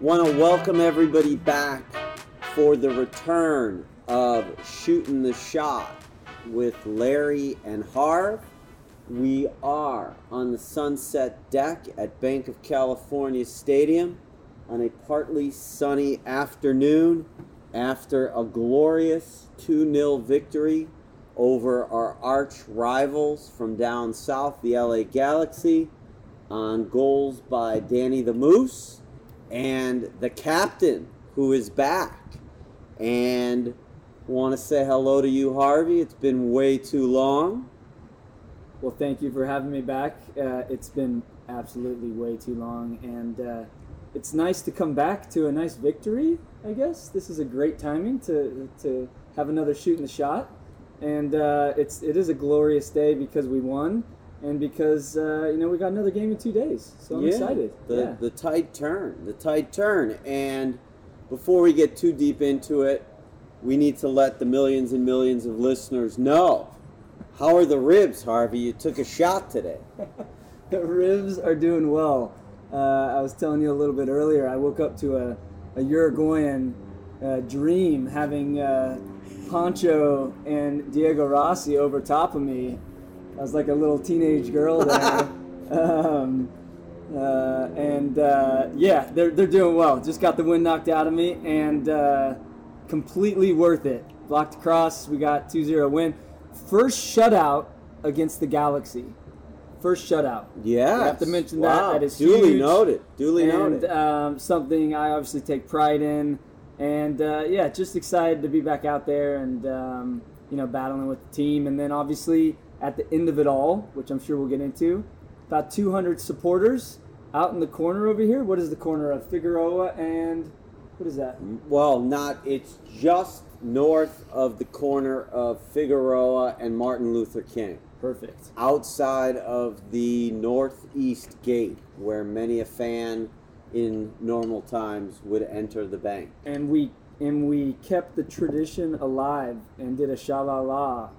Want to welcome everybody back for the return of Shooting the Shot with Larry and Harv. We are on the sunset deck at Bank of California Stadium on a partly sunny afternoon after a glorious 2 0 victory over our arch rivals from down south, the LA Galaxy, on goals by Danny the Moose and the captain who is back. And want to say hello to you, Harvey. It's been way too long. Well, thank you for having me back. Uh, it's been absolutely way too long, and uh, it's nice to come back to a nice victory. I guess this is a great timing to to have another shoot in the shot, and uh, it's it is a glorious day because we won, and because uh, you know we got another game in two days. So I'm Yeah, excited. The, yeah. the tight turn, the tight turn. And before we get too deep into it, we need to let the millions and millions of listeners know. How are the ribs, Harvey? You took a shot today. The ribs are doing well. Uh, I was telling you a little bit earlier. I woke up to a, a Uruguayan uh, dream having uh, Pancho and Diego Rossi over top of me. I was like a little teenage girl there. um, uh, and uh, yeah, they're, they're doing well. Just got the wind knocked out of me and uh, completely worth it. Blocked across. We got 2 0 win. First shutout against the Galaxy. First shutout. Yeah. I have to mention that. Wow. That is duly huge. noted. Duly and noted. um, something I obviously take pride in. And uh, yeah, just excited to be back out there and um, you know battling with the team. And then obviously at the end of it all, which I'm sure we'll get into, about 200 supporters out in the corner over here. What is the corner of Figueroa and what is that? well, not. It's just north of the corner of Figueroa and Martin Luther King. Perfect. outside of the northeast gate where many a fan in normal times would enter the bank. And we and we kept the tradition alive and did a shalala,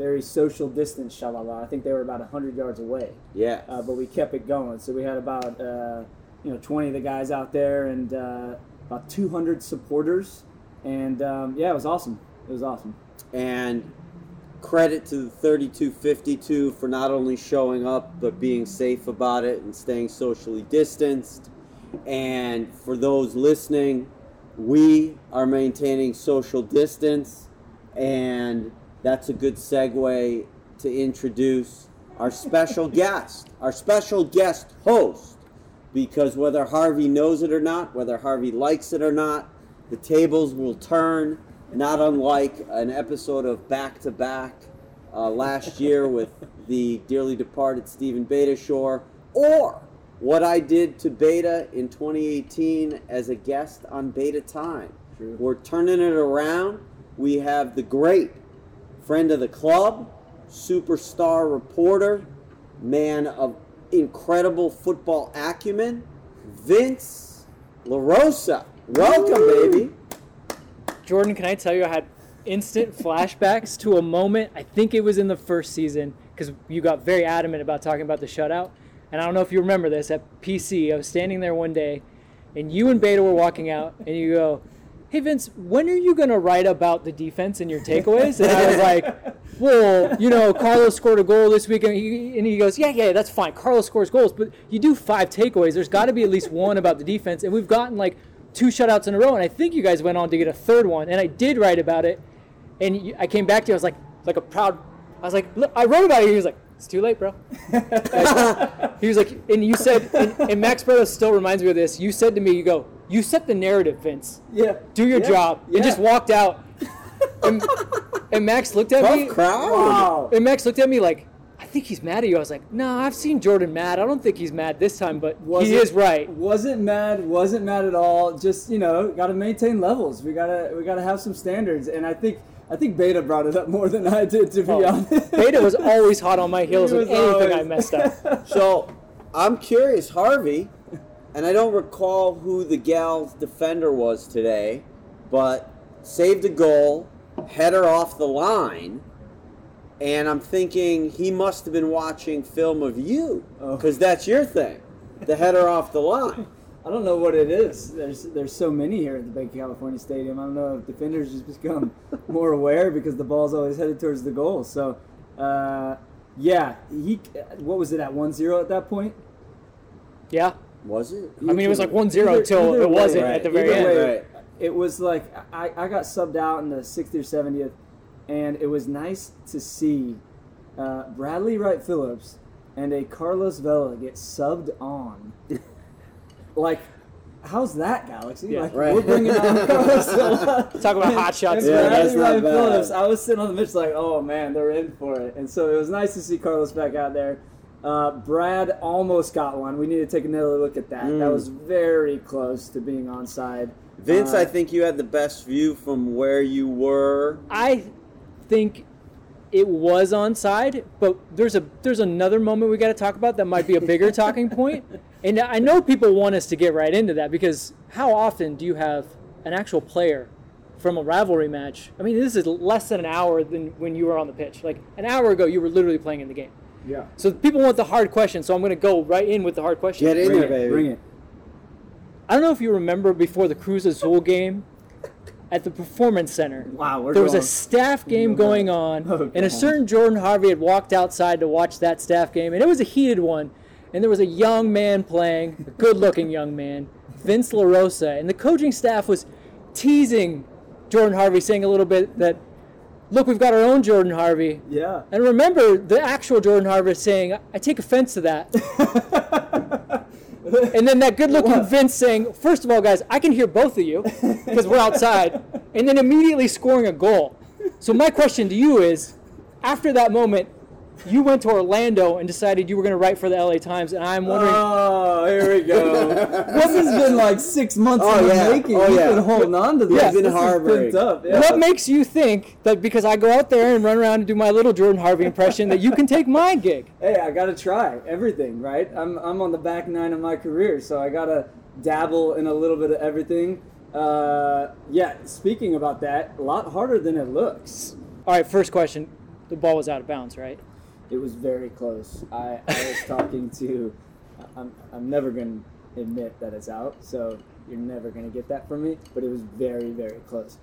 very social distance shalala. I think they were about 100 yards away. Yeah. uh, but we kept it going. So we had about uh, you know 20 of the guys out there and uh, about 200 supporters, and um, yeah, it was awesome. It was awesome. and credit to the 3252 for not only showing up but being safe about it and staying socially distanced. And for those listening, we are maintaining social distance, and that's a good segue to introduce our special guest, our special guest host. Because whether Harvey knows it or not, whether Harvey likes it or not, the tables will turn, not unlike an episode of Back to Back uh, last year with the dearly departed Steven Beitashour, or what I did to Beta in 2018 as a guest on Beta Time. True. We're turning it around. We have the great friend of the club, superstar reporter, man of incredible football acumen, Vince LaRosa. Welcome, baby. Jordan, can I tell you, I had instant flashbacks to a moment. I think it was in the first season because you got very adamant about talking about the shutout. And I don't know if you remember this at PC. I was standing there one day, and you and Beta were walking out, and you go, "Hey Vince, when are you gonna write about the defense and your takeaways?" And I was like, "Well, you know, Carlos scored a goal this week," and he, and he goes, "Yeah, yeah, that's fine. Carlos scores goals, but you do five takeaways. There's got to be at least one about the defense, and we've gotten like." Two shutouts in a row, and I think you guys went on to get a third one, and I did write about it, and I came back to you. I was like, like a proud. I was like, I wrote about it. He was like, it's too late, bro. he was like, and you said, and, and Max Burrows still reminds me of this. You said to me, you go, you set the narrative, Vince. Yeah. Do your Yeah. job, Yeah. and just walked out. And, and Max looked at me. Tough crowd. Wow. And Max looked at me like, I think he's mad at you. I was like, no, I've seen Jordan mad. I don't think he's mad this time, but he Wasn't- is right. Wasn't mad. Wasn't mad at all. Just you know, got to maintain levels. We gotta we gotta have some standards. And I think I think Beta brought it up more than I did, to be Oh, honest. Beta was always hot on my heels He with was anything I messed up. So I'm curious, Harvey, and I don't recall who the gal's defender was today, but saved a goal, header off the line, and I'm thinking he must have been watching film of you Oh. because that's your thing, the header off the line. I don't know what it is. There's there's so many here at the Bank of California Stadium. I don't know if defenders just become more aware because the ball's always headed towards the goal. So, uh, yeah, he. What was it at 1-0 at that point? Yeah. Was it? I mean, it was like 1-0 until either it wasn't way, at the very Either end. way, Right. It was like I, I got subbed out in the 60th or 70th, and it was nice to see uh, Bradley Wright Phillips and a Carlos Vela get subbed on. like, how's that, Galaxy? Yeah. like, Right. we're bringing on Carlos Vela. Talk about hot shots. And Yeah, Bradley Wright. Phillips, I was sitting on the bench like, oh man, they're in for it. And so it was nice to see Carlos back out there. Uh, Brad almost got one. We need to take another look at that. That Mm. was very close to being onside. Vince, Uh, I think you had the best view from where you were. I think it was onside, but there's a there's another moment we got to talk about that might be a bigger talking point. And I know people want us to get right into that because how often do you have an actual player from a rivalry match? I mean, this is less than an hour than when you were on the pitch. Like an hour ago, you were literally playing in the game. Yeah. So people want the hard question, so I'm going to go right in with the hard question. Get in Bring there, it, baby. bring it. I don't know if you remember before the Cruz Azul game at the Performance Center. Wow, we're there was a staff game going. going on, Oh, and a certain Jordan Harvey had walked outside to watch that staff game, and it was a heated one. And there was a young man playing, a good-looking young man, Vince LaRosa, and the coaching staff was teasing Jordan Harvey, saying a little bit that, "Look, we've got our own Jordan Harvey." Yeah. And remember, the actual Jordan Harvey saying, "I take offense to that." And then that good looking? Vince saying, first of all, guys, I can hear both of you because we're outside. And then immediately scoring a goal. So, my question to you is after that moment, you went to Orlando and decided you were going to write for the LA Times. And I'm wondering, Oh, here we go. this has been like six months Oh, in the yeah. making. Oh, We've yeah. been holding on to this. He's been This is harboring. up. Yeah. what makes you think that because I go out there and run around and do my little Jordan Harvey impression, that you can take my gig? Hey, I gotta try everything, right? I'm I'm on the back nine of my career, so I gotta dabble in a little bit of everything. Uh, yeah, speaking about that, a lot harder than it looks. All right, first question. The ball was out of bounds, right? It was very close. I, I was talking to. I'm I'm never gonna admit that it's out, so you're never gonna get that from me. But it was very very close.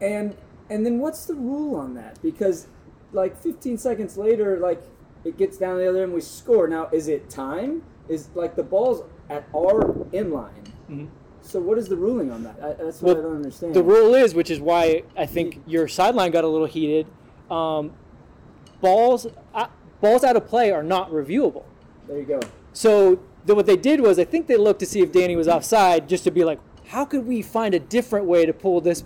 And and then what's the rule on that? Because like 15 seconds later, like it gets down the other end, we score. Now is it time? Is like the ball's at our in line. Mhm. So what is the ruling on that? I, that's what Well, I don't understand. The rule is, which is why I think your sideline got a little heated. Um, balls, uh, balls out of play are not reviewable. there you go. So the, what they did was, I think they looked to see if Danny was offside, just to be like, how could we find a different way to pull this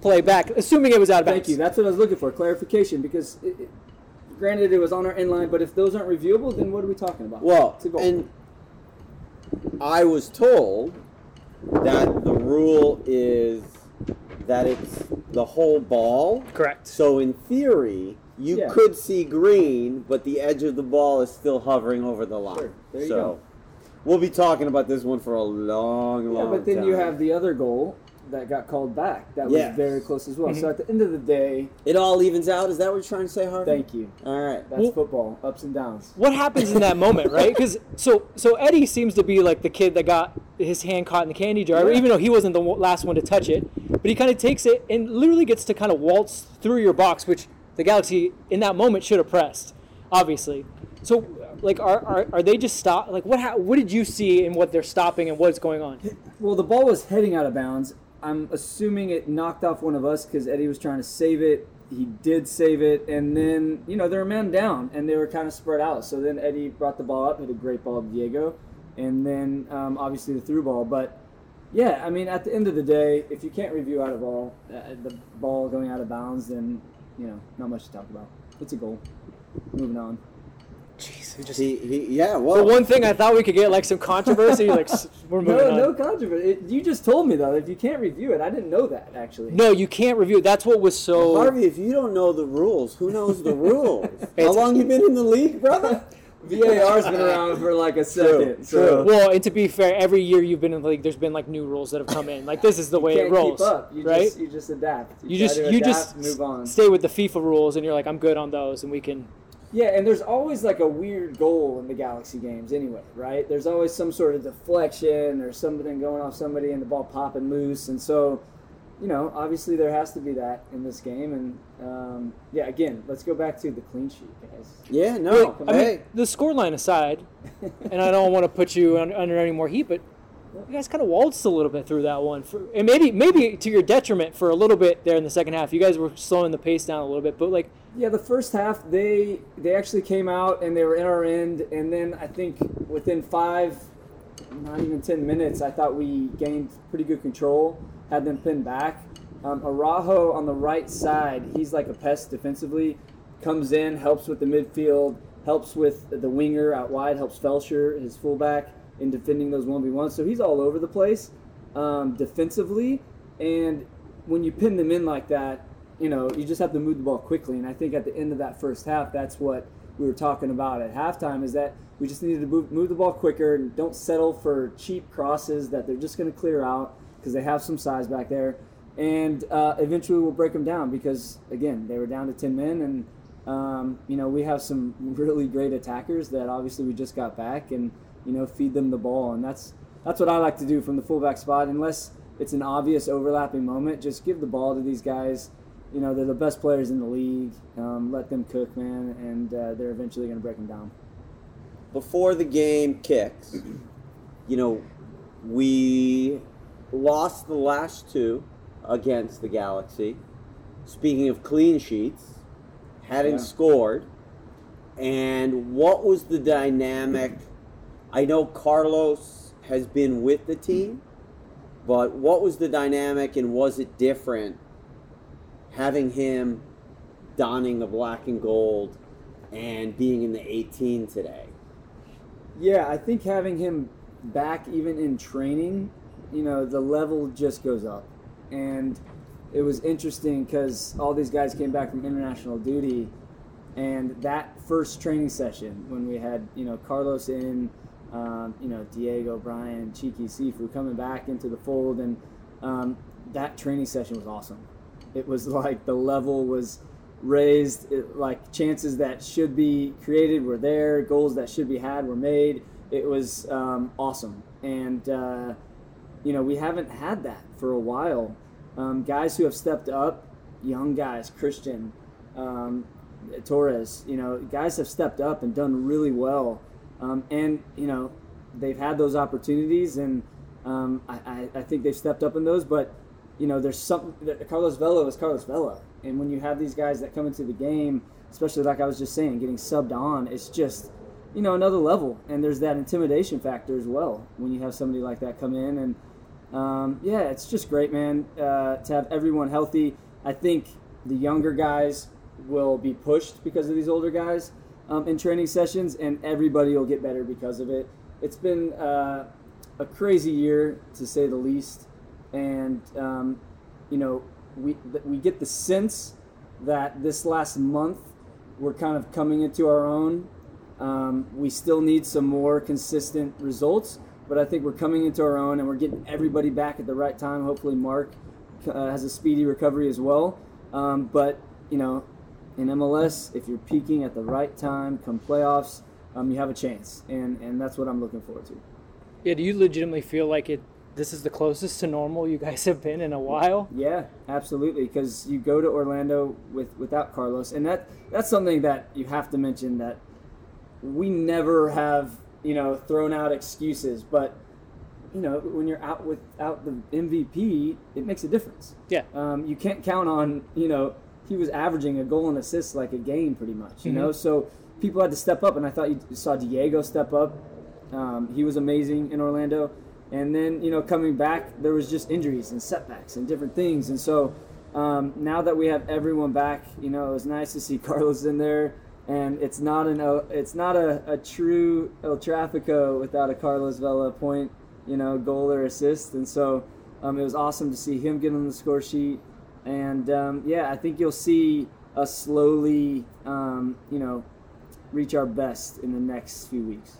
play back, assuming it was out of bounds. Thank you. That's what I was looking for clarification because, it, it, granted, it was on our end inline, but if those aren't reviewable, then what are we talking about? Well, It's a goal. and I was told that the rule is that it's the whole ball. Correct. So in theory, you Yeah. could see green, but the edge of the ball is still hovering over the line. Sure. There you so go. we'll be talking about this one for a long, yeah, long Yeah, but then time. you have the other goal that got called back. That was Yes. very close as well. Mm-hmm. So at the end of the day, it all evens out. Is that what you're trying to say, Harvey? thank you. All right. That's Well- football, ups and downs. what happens in that moment, right? Because so so Eddie seems to be like the kid that got his hand caught in the candy jar, Yeah. even though he wasn't the last one to touch it. But he kind of takes it and literally gets to kind of waltz through your box, which the Galaxy in that moment should have pressed, obviously. So like, are, are, are they just stop? Like, what ha- what did you see in what they're stopping and what's going on? Well, the ball was heading out of bounds. I'm assuming it knocked off one of us because Eddie was trying to save it. He did save it, and then you know they were man down and they were kind of spread out. So then Eddie brought the ball up, hit a great ball to Diego, and then um, obviously the through ball. But yeah, I mean at the end of the day, if you can't review out of ball, uh, the ball going out of bounds, then you know not much to talk about. It's a goal. Moving on. Jeez, just. He, he, yeah. For Well, one thing, I thought we could get like some controversy. like, s- we're moving No, on. no controversy. It, you just told me though. If you can't review it, I didn't know that actually. No, you can't review. it. That's what was so. Harvey, if you don't know the rules, who knows the rules? How long you been in the league, brother? VAR's been around for like a second. so Well, and to be fair, every year you've been in the league, there's been like new rules that have come in. Like this is the way can't it rolls, keep up. You right? just you just adapt. you try just to you just move on. stay with the FIFA rules, and you're like, I'm good on those, and we can. Yeah, and there's always like a weird goal in the Galaxy games anyway, right? There's always some sort of deflection or something going off somebody and the ball popping loose. And so, you know, obviously there has to be that in this game. And um, yeah, again, let's go back to the clean sheet, guys. Yeah, no. I mean, the scoreline aside, and I don't want to put you un- under any more heat, but you guys kind of waltzed a little bit through that one, for, and maybe maybe to your detriment for a little bit there in the second half. You guys were slowing the pace down a little bit, but like Yeah, the first half they they actually came out and they were in our end, and then I think within five, not even ten minutes, I thought we gained pretty good control, had them pinned back. Um, Araujo on the right side, he's like a pest defensively, comes in, helps with the midfield, helps with the winger out wide, helps Feltscher, his fullback, in defending those one v ones. So he's all over the place um, defensively, and when you pin them in like that, you know, you just have to move the ball quickly. And I think at the end of that first half, that's what we were talking about at halftime is that we just needed to move, move the ball quicker and don't settle for cheap crosses that they're just going to clear out because they have some size back there. And uh, eventually we'll break them down because, again, they were down to 10 men. And, um, you know, we have some really great attackers that obviously we just got back and, you know, feed them the ball. And that's, that's what I like to do from the fullback spot. Unless it's an obvious overlapping moment, just give the ball to these guys you know they're the best players in the league. Um, let them cook, man, and uh, they're eventually going to break them down. before the game kicks, you know, we lost the last two against the Galaxy. Speaking of clean sheets, hadn't Yeah. scored. And what was the dynamic? I know Carlos has been with the team, but what was the dynamic and was it different having him donning the black and gold and being in the 18 today? Yeah, I think having him back even in training, you know, the level just goes up. And it was interesting because all these guys came back from international duty, and that first training session when we had, you know, Carlos in, um, you know, Diego, Brian, Cheeky, Sifu coming back into the fold, and um, that training session was awesome. It was like the level was raised, it, like chances that should be created were there, goals that should be had were made. It was um, awesome, and uh, you know we haven't had that for a while. Um, guys who have stepped up, young guys, Christian, um, Torres, you know, guys have stepped up and done really well, um, and you know they've had those opportunities, and um, I, I, I think they've stepped up in those. But you know, there's something. Carlos Vela is Carlos Vela, and when you have these guys that come into the game, especially like I was just saying, getting subbed on, it's just you know another level, and there's that intimidation factor as well when you have somebody like that come in, and um, yeah, it's just great, man, uh, to have everyone healthy. I think the younger guys will be pushed because of these older guys um, in training sessions, and everybody will get better because of it. It's been uh, a crazy year to say the least, and um, you know we we get the sense that this last month we're kind of coming into our own. Um, we still need some more consistent results, but I think we're coming into our own and we're getting everybody back at the right time. Hopefully, Mark uh, has a speedy recovery as well. Um, but you know, in MLS, if you're peaking at the right time, come playoffs, um, you have a chance, and and that's what I'm looking forward to. Yeah, do you legitimately feel like it? This is the closest to normal you guys have been in a while. Yeah, absolutely. Because you go to Orlando with without Carlos, and that that's something that you have to mention that we never have you know thrown out excuses, but you know when you're out without the MVP, it makes a difference. Yeah. Um, you can't count on you know he was averaging a goal and assist like a game pretty much. You know, so people had to step up, and I thought you saw Diego step up. Um, he was amazing in Orlando. And then, you know, coming back, there was just injuries and setbacks and different things. And so um, now that we have everyone back, you know, it was nice to see Carlos in there. And it's not an it's not a, a true El Trafico without a Carlos Vela point, you know, goal or assist. And so um, it was awesome to see him get on the score sheet. And um, yeah, I think you'll see us slowly, um, you know, reach our best in the next few weeks.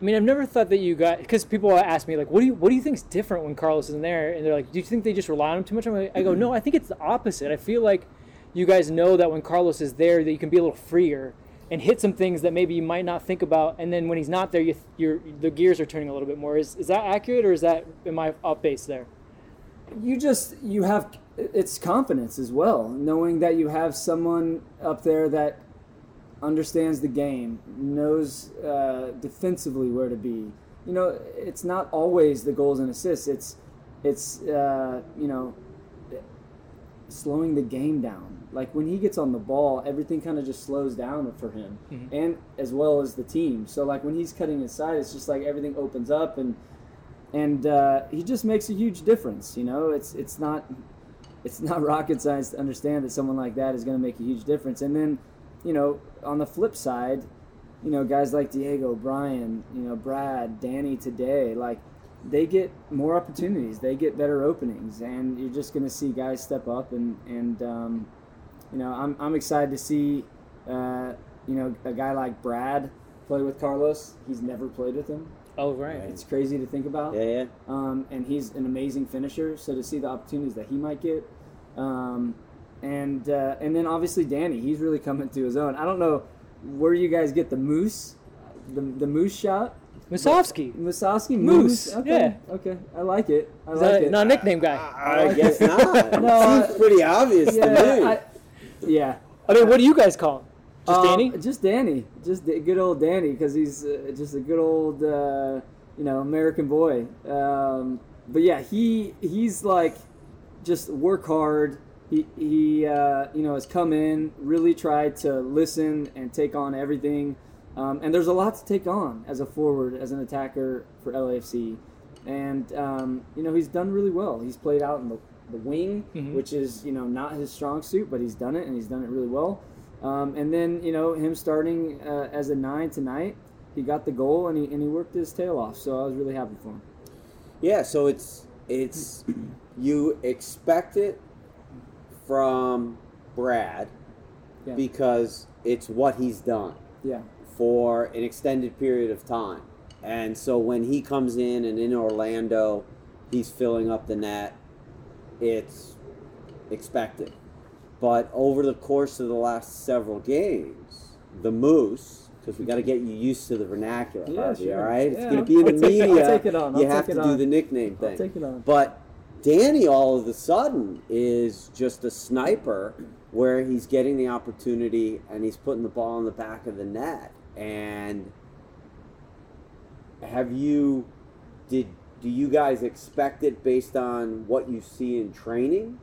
I mean, I've never thought that you got because people ask me like, "What do you what do you think's different when Carlos isn't there?" And they're like, "Do you think they just rely on him too much?" I'm like, I go, "No, I think it's the opposite. I feel like you guys know that when Carlos is there, that you can be a little freer, and hit some things that maybe you might not think about. And then when he's not there, you you're, the gears are turning a little bit more. Is is that accurate or is that am I off base there? you just you have it's confidence as well knowing that you have someone up there that understands the game knows uh, defensively where to be you know it's not always the goals and assists it's it's uh, you know slowing the game down like when he gets on the ball everything kind of just slows down for him and as well as the team so like when he's cutting inside it's just like everything opens up and and uh, he just makes a huge difference. You know, it's it's not it's not rocket science to understand that someone like that is going to make a huge difference. And then, you know, on the flip side, you know, guys like Diego, Brian, you know, Brad, Danny today, like they get more opportunities, they get better openings, and you're just going to see guys step up. And and um, you know, I'm I'm excited to see, uh, you know, a guy like Brad play with Carlos. He's never played with him. Oh right. It's crazy to think about Yeah, yeah. um, and he's an amazing finisher. So to see the opportunities that he might get, um, and uh, and then obviously Danny, he's really coming to his own. I don't know where you guys get the moose, the the moose shot. Musovski. Musovski Moose, Moose. Okay, yeah. okay, I like it. I Is like that it. not a nickname guy? I guess not. No, it seems pretty obvious yeah, to me. I, yeah. I mean, what do you guys call him? Just Um, Danny? Just Danny. Just good old Danny, because he's uh, just a good old, uh, you know, American boy. Um, but yeah, he he's like, just work hard. He he uh, you know has come in, really tried to listen and take on everything. Um, and there's a lot to take on as a forward, as an attacker for LAFC. And um, you know he's done really well. He's played out in the, the wing, Mhm. which is you know not his strong suit, but he's done it and he's done it really well. Um, and then you know him starting uh, as a nine tonight, he got the goal and he and he worked his tail off. So I was really happy for him. Yeah, so it's it's you expect it from Brad Yeah. because it's what he's done Yeah, for an extended period of time. And so when he comes in and in Orlando, he's filling up the net, it's expected. But over the course of the last several games, the Moose, because we got to get you used to the vernacular, Yeah, Harvey, sure. all right? It's Yeah, going to be in the I'll I'll media. it on. You have to it do the nickname thing. I'll take it on. But Danny, all of a sudden, is just a sniper where he's getting the opportunity and he's putting the ball in the back of the net. And have you, did, do you guys expect it based on what you see in training?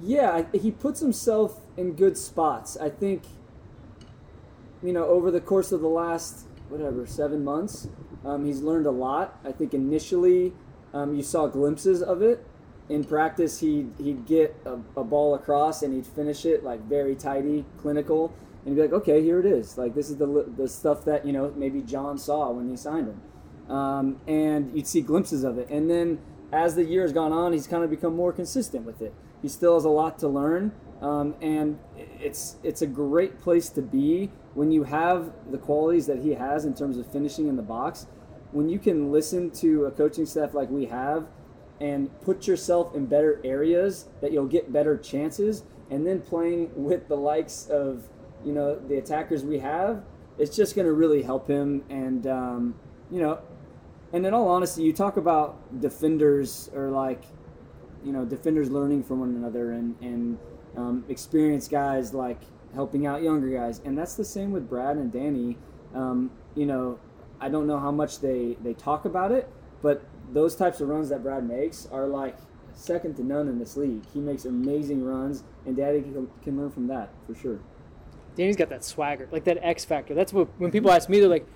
Yeah, he puts himself in good spots. I think, you know, over the course of the last, whatever, seven months, um, he's learned a lot. I think initially um, you saw glimpses of it. In practice, he'd, he'd get a, a ball across and he'd finish it like very tidy, clinical, and be like, okay, here it is. Like, this is the, the stuff that, you know, maybe John saw when he signed him. Um, and you'd see glimpses of it. And then as the year has gone on, he's kind of become more consistent with it. He still has a lot to learn, um, and it's it's a great place to be when you have the qualities that he has in terms of finishing in the box. When you can listen to a coaching staff like we have, and put yourself in better areas that you'll get better chances, and then playing with the likes of you know the attackers we have, it's just going to really help him. And um, you know, and in all honesty, you talk about defenders or like, you know, defenders learning from one another and and um, experienced guys like helping out younger guys, and that's the same with Brad and Danny. Um, you know, I don't know how much they they talk about it, but those types of runs that Brad makes are like second to none in this league. He makes amazing runs, and Daddy can, can learn from that for sure. Danny's got that swagger, like that X factor. That's what when people ask me, they're like,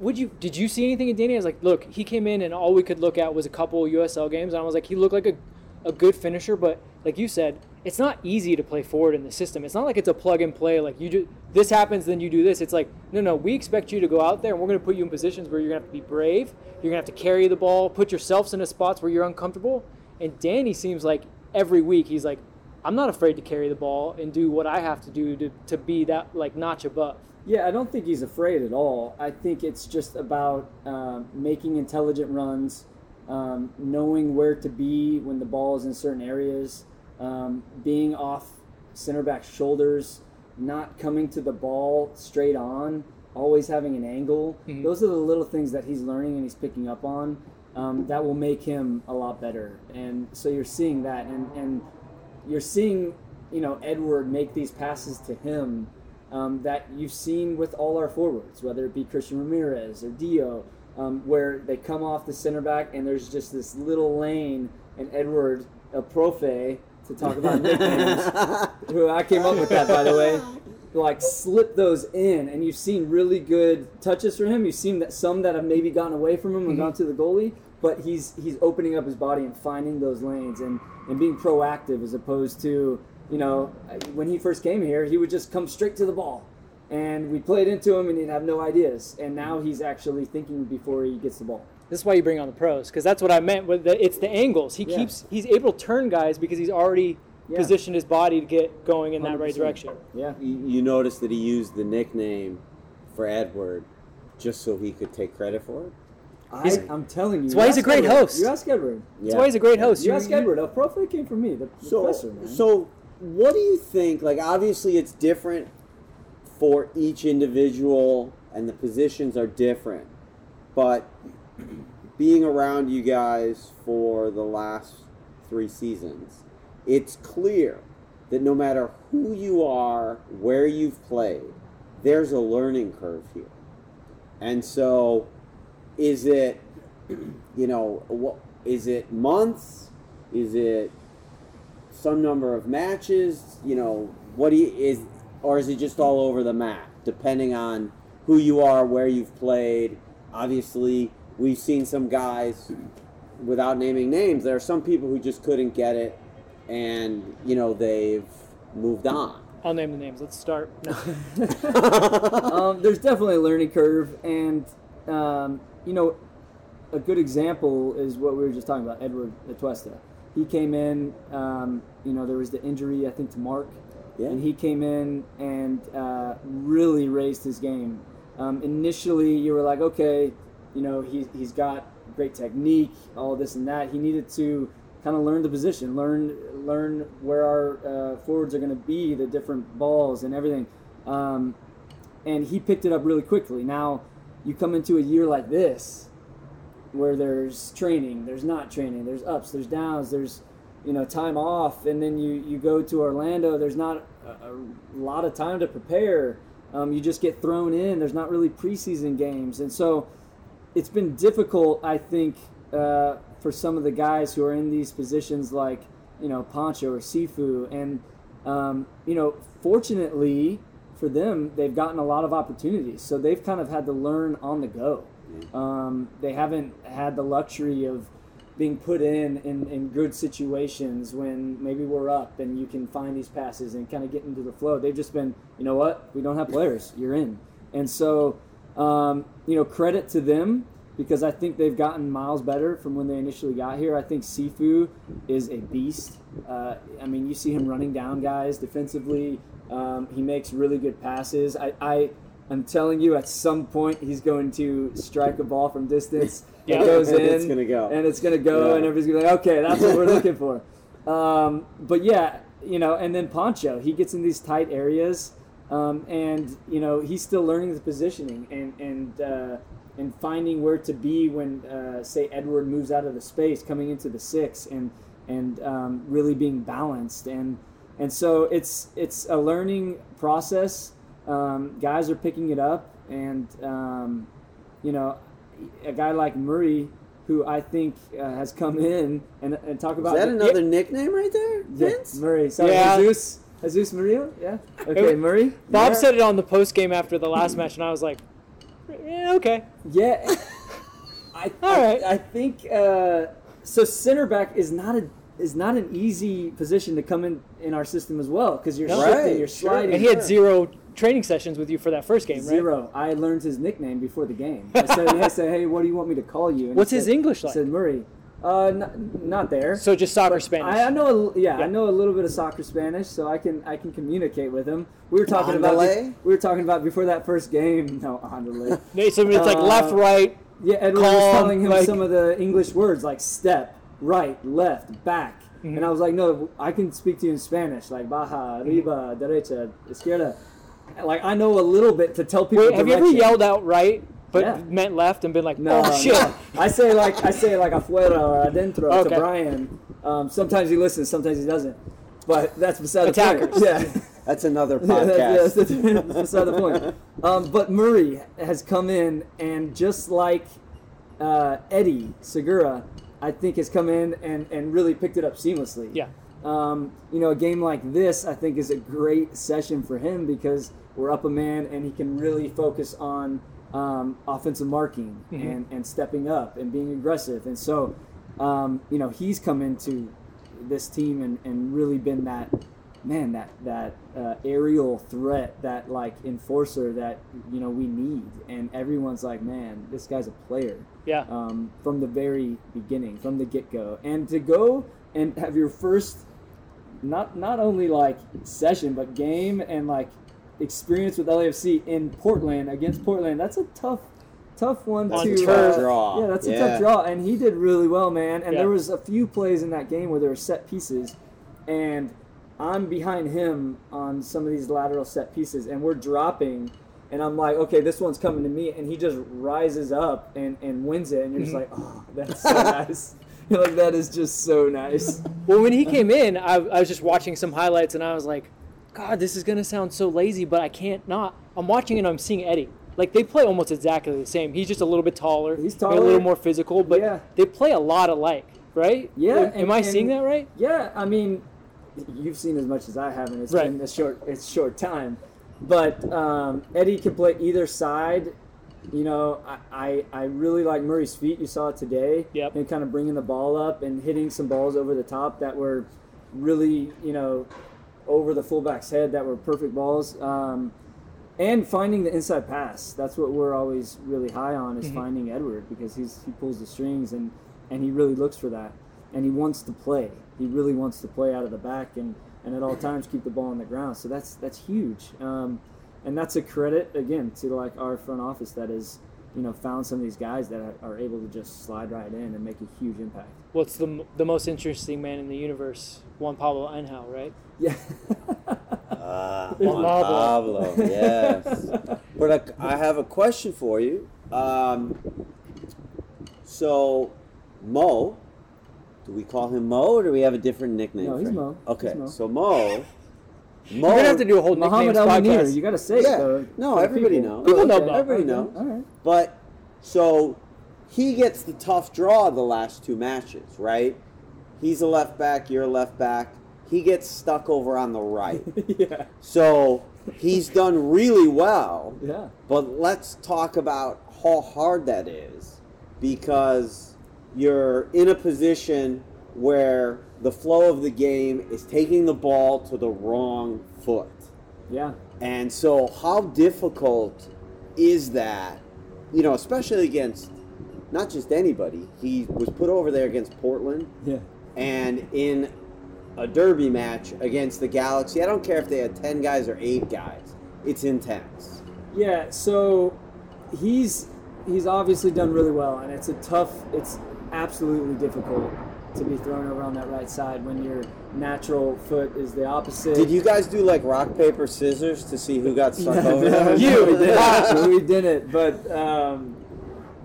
"Would you? Did you see anything in Danny?" I was like, "Look, he came in and all we could look at was a couple USL games, and I was like, he looked like a, a good finisher, but like you said, it's not easy to play forward in the system. It's not like it's a plug and play. Like you do this happens, then you do this. It's like no, no, we expect you to go out there, and we're going to put you in positions where you're going to have to be brave. You're going to have to carry the ball, put yourselves into spots where you're uncomfortable. And Danny seems like every week he's like, I'm not afraid to carry the ball and do what I have to do to, to be that like notch above. Yeah, I don't think he's afraid at all. I think it's just about um, making intelligent runs, um, knowing where to be when the ball is in certain areas, um, being off center back shoulders, not coming to the ball straight on, always having an angle. Mhm. Those are the little things that he's learning and he's picking up on. Um, that will make him a lot better. And so you're seeing that, and and you're seeing, you know, Edward make these passes to him um, that you've seen with all our forwards, whether it be Christian Ramirez or Dio, um, where they come off the center back and there's just this little lane, and Edward El Profe, to talk about nicknames, who I came up with that by the way, like slip those in, and you've seen really good touches from him. You've seen that some that have maybe gotten away from him and gone to the goalie, but he's he's opening up his body and finding those lanes and and being proactive as opposed to you know when he first came here he would just come straight to the ball and we played into him and he'd have no ideas and now he's actually thinking before he gets the ball This is why you bring on the pros, because that's what I meant. With the, it's the angles. He Yeah. keeps he's able to turn guys because he's already Yeah. positioned his body to get going in that right direction. yeah you, you notice that he used the nickname for Edward just so he could take credit for it. I, I'm telling you That's why he's a great Edward. host. you ask Edward That's why he's a great host. you ask Edward El Profe came from me the, the So, professor man so what do you think? Like, obviously, it's different for each individual, and the positions are different. But being around you guys for the last three seasons, it's clear that no matter who you are, where you've played, there's a learning curve here. And so, is it, you know, what is it months? Is it some number of matches? You know, what do you is, or is it just all over the map, depending on who you are, where you've played? Obviously, we've seen some guys, without naming names, there are some people who just couldn't get it, and you know they've moved on. I'll name the names. Let's start. No. um, there's definitely a learning curve, and um, you know, a good example is what we were just talking about, Edward Atuesta. He came in, um, you know, there was the injury, I think, to Mark, Yeah. and he came in and uh, really raised his game. Um, initially, you were like, okay, you know, he, he's got great technique, all this and that. He needed to kind of learn the position, learn learn where our uh, forwards are going to be, the different balls and everything. Um, and he picked it up really quickly. Now, you come into a year like this, where there's training, there's not training, there's ups, there's downs, there's you know time off, and then you you go to Orlando. There's not a, a lot of time to prepare. Um, you just get thrown in. There's not really preseason games, and so it's been difficult, I think, uh, for some of the guys who are in these positions, like you know Pancho or Sifu, and um, you know, fortunately for them, they've gotten a lot of opportunities, so they've kind of had to learn on the go. Um, they haven't had the luxury of being put in, in in good situations when maybe we're up and you can find these passes and kind of get into the flow. They've just been, you know what, we don't have players, you're in, and so um, you know, credit to them because I think they've gotten miles better from when they initially got here. I think Sifu is a beast. Uh, I mean, you see him running down guys defensively. Um, he makes really good passes. I, I, I'm telling you, at some point he's going to strike a ball from distance. Yeah. It goes in. It's gonna go. And it's gonna go, Yeah. and everybody's gonna be like, okay, that's what we're looking for. Um, but yeah, you know, and then Pancho, he gets in these tight areas, um, and you know, he's still learning the positioning and and uh, and finding where to be when, uh, say, Edward moves out of the space, coming into the six, and and um, really being balanced, and and so it's it's a learning process. Um, guys are picking it up, and um, you know, a guy like Murray, who I think uh, has come in and, and talk Is about that the- another nickname right there, yeah, Vince? Murray. Sorry, Yeah. Jesus. Jesus Murillo? Yeah. Okay, Murray. Bob Yeah. said it on the post game after the last match, and I was like, yeah, okay. Yeah. I, All I, right. I think uh, so. Center back is not a is not an easy position to come in in our system as well because you're No. shifting, Right, you're sliding. And he had zero training sessions with you for that first game, right? Zero. I learned his nickname before the game. I said, I said, hey, what do you want me to call you? And he What's his said- English He like? said Murray. Uh, n- not there. So just soccer But Spanish. I, I know, a, yeah, Yeah. I know a little bit of soccer Spanish, so I can I can communicate with him. We were talking about Andale? we were talking about before that first game. No, andale. So it's like Uh, left, right. Yeah, Edward was Calm, telling him like- some of the English words like step, right, left, back. Mm-hmm. And I was like, no, I can speak to you in Spanish, like baja, arriba, derecha, izquierda. Like I know a little bit to tell people. Wait, have you ever yelled out right, but Yeah. meant left and been like, No, oh shit? no. I say like I say like afuera or adentro Okay. to Brian. Um, sometimes he listens, sometimes he doesn't. But that's beside Attackers. the point. Yeah. That's another Yeah, that's, that's, that's beside the point. Um, but Murray has come in and just like uh, Eddie Segura, I think has come in and, and really picked it up seamlessly. Yeah. Um, you know, a game like this, I think, is a great session for him because we're up a man and he can really focus on um, offensive marking Mhm. and, and stepping up and being aggressive. And so, um, you know, he's come into this team and, and really been that man, that that uh, aerial threat, that like enforcer that you know we need. And everyone's like, man, this guy's a player Yeah. um, from the very beginning, from the get go, and to go and have your first, not not only like session but game and like experience with LAFC in Portland against Portland. That's a tough, tough one On to turf. uh, Draw. Yeah, that's a Yeah. tough draw, and he did really well, man. And Yeah. there was a few plays in that game where there were set pieces, and I'm behind him on some of these lateral set pieces, and we're dropping. And I'm like, okay, this one's coming to me, and he just rises up and, and wins it, and you're just like, oh, that's so nice. Like, that is just so nice. Well, when he came in, I, I was just watching some highlights and I was like, God, this is gonna sound so lazy, but I can't not. I'm watching and I'm seeing Eddie. Like they play almost exactly the same. He's just a little bit taller. He's maybe a little more physical, but Yeah. they play a lot alike, right? Yeah, Am, am I and- seeing that right? Yeah, I mean, you've seen as much as I have, and it's Right. been a short, it's short time. But um, Eddie can play either side. You know, I, I, I really like Murray's feet. You saw it today. Yep. And kind of bringing the ball up and hitting some balls over the top that were really, you know, over the fullback's head that were perfect balls. Um, and finding the inside pass. That's what we're always really high on is finding Edward because he's he pulls the strings and and he really looks for that and he wants to play. He really wants to play out of the back and and at all times keep the ball on the ground. So that's that's huge. Um, and that's a credit again to like our front office that is you know found some of these guys that are, are able to just slide right in and make a huge impact. What's the the most interesting man in the universe? Juan Pablo Angel, right? Yeah. Ah, There's Juan Pablo. Pablo, yes. but I, I have a question for you. Um, so, Mo, do we call him Mo or do we have a different nickname? No, for he's him? Mo. Okay, He's Mo. so Mo. Mo. We're gonna have to do a whole Muhammad nicknames El Munir. podcast. You got to say Yeah. it though. No, for the everybody people. knows. People know Everybody knows. All right. But so he gets the tough draw the last two matches, right? He's a left back, you're a left back. He gets stuck over on the right. yeah. So he's done really well. Yeah. But let's talk about how hard that is because you're in a position where the flow of the game is taking the ball to the wrong foot. Yeah. And so, how difficult is that? You know, especially against not just anybody. He was put over there against Portland Yeah. and in a derby match against the Galaxy. I don't care if they had 10 guys or 8 guys, it's intense. Yeah, so he's he's obviously done really well, and it's a tough. It's absolutely difficult to be thrown over on that right side when your natural foot is the opposite. Did you guys do like rock, paper, scissors to see who got stuck over No, you we did. we didn't, but um,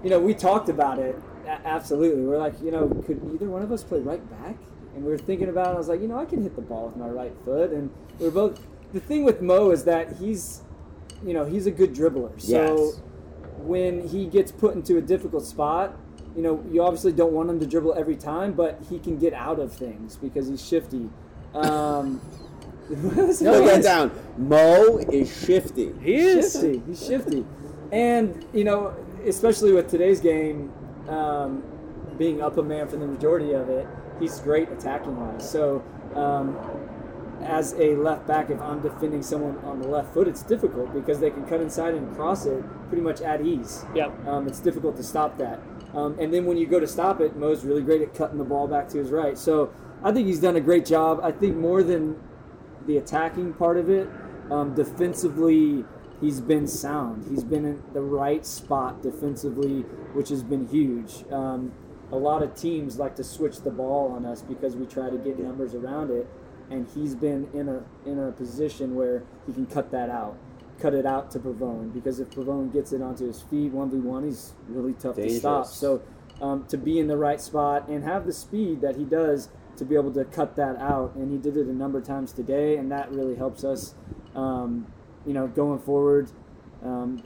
you know, we talked about it. A- absolutely, we're like, you know, could either one of us play right back? And we were thinking about. it. I was like, you know, I can hit the ball with my right foot, and we're both. The thing with Mo is that he's, you know, he's a good dribbler. So Yes. when he gets put into a difficult spot, you know, you obviously don't want him to dribble every time, but he can get out of things because he's shifty. Um, Put that down. Mo is shifty. He is. shifty. He's shifty, and you know, especially with today's game, um, being up a man for the majority of it, he's great attacking wise. So, um, as a left back, if I'm defending someone on the left foot, it's difficult because they can cut inside and cross it pretty much at ease. Yep. Um, it's difficult to stop that. Um, and then when you go to stop it, Mo's really great at cutting the ball back to his right. So I think he's done a great job. I think more than the attacking part of it, um, defensively, he's been sound. He's been in the right spot defensively, which has been huge. Um, a lot of teams like to switch the ball on us because we try to get numbers around it, and he's been in a in a position where he can cut that out, cut it out to Pavón because if Pavón gets it onto his feet one v one, he's really tough to stop. So um, to be in the right spot and have the speed that he does to be able to cut that out, and he did it a number of times today, and that really helps us, um, you know, going forward. Um,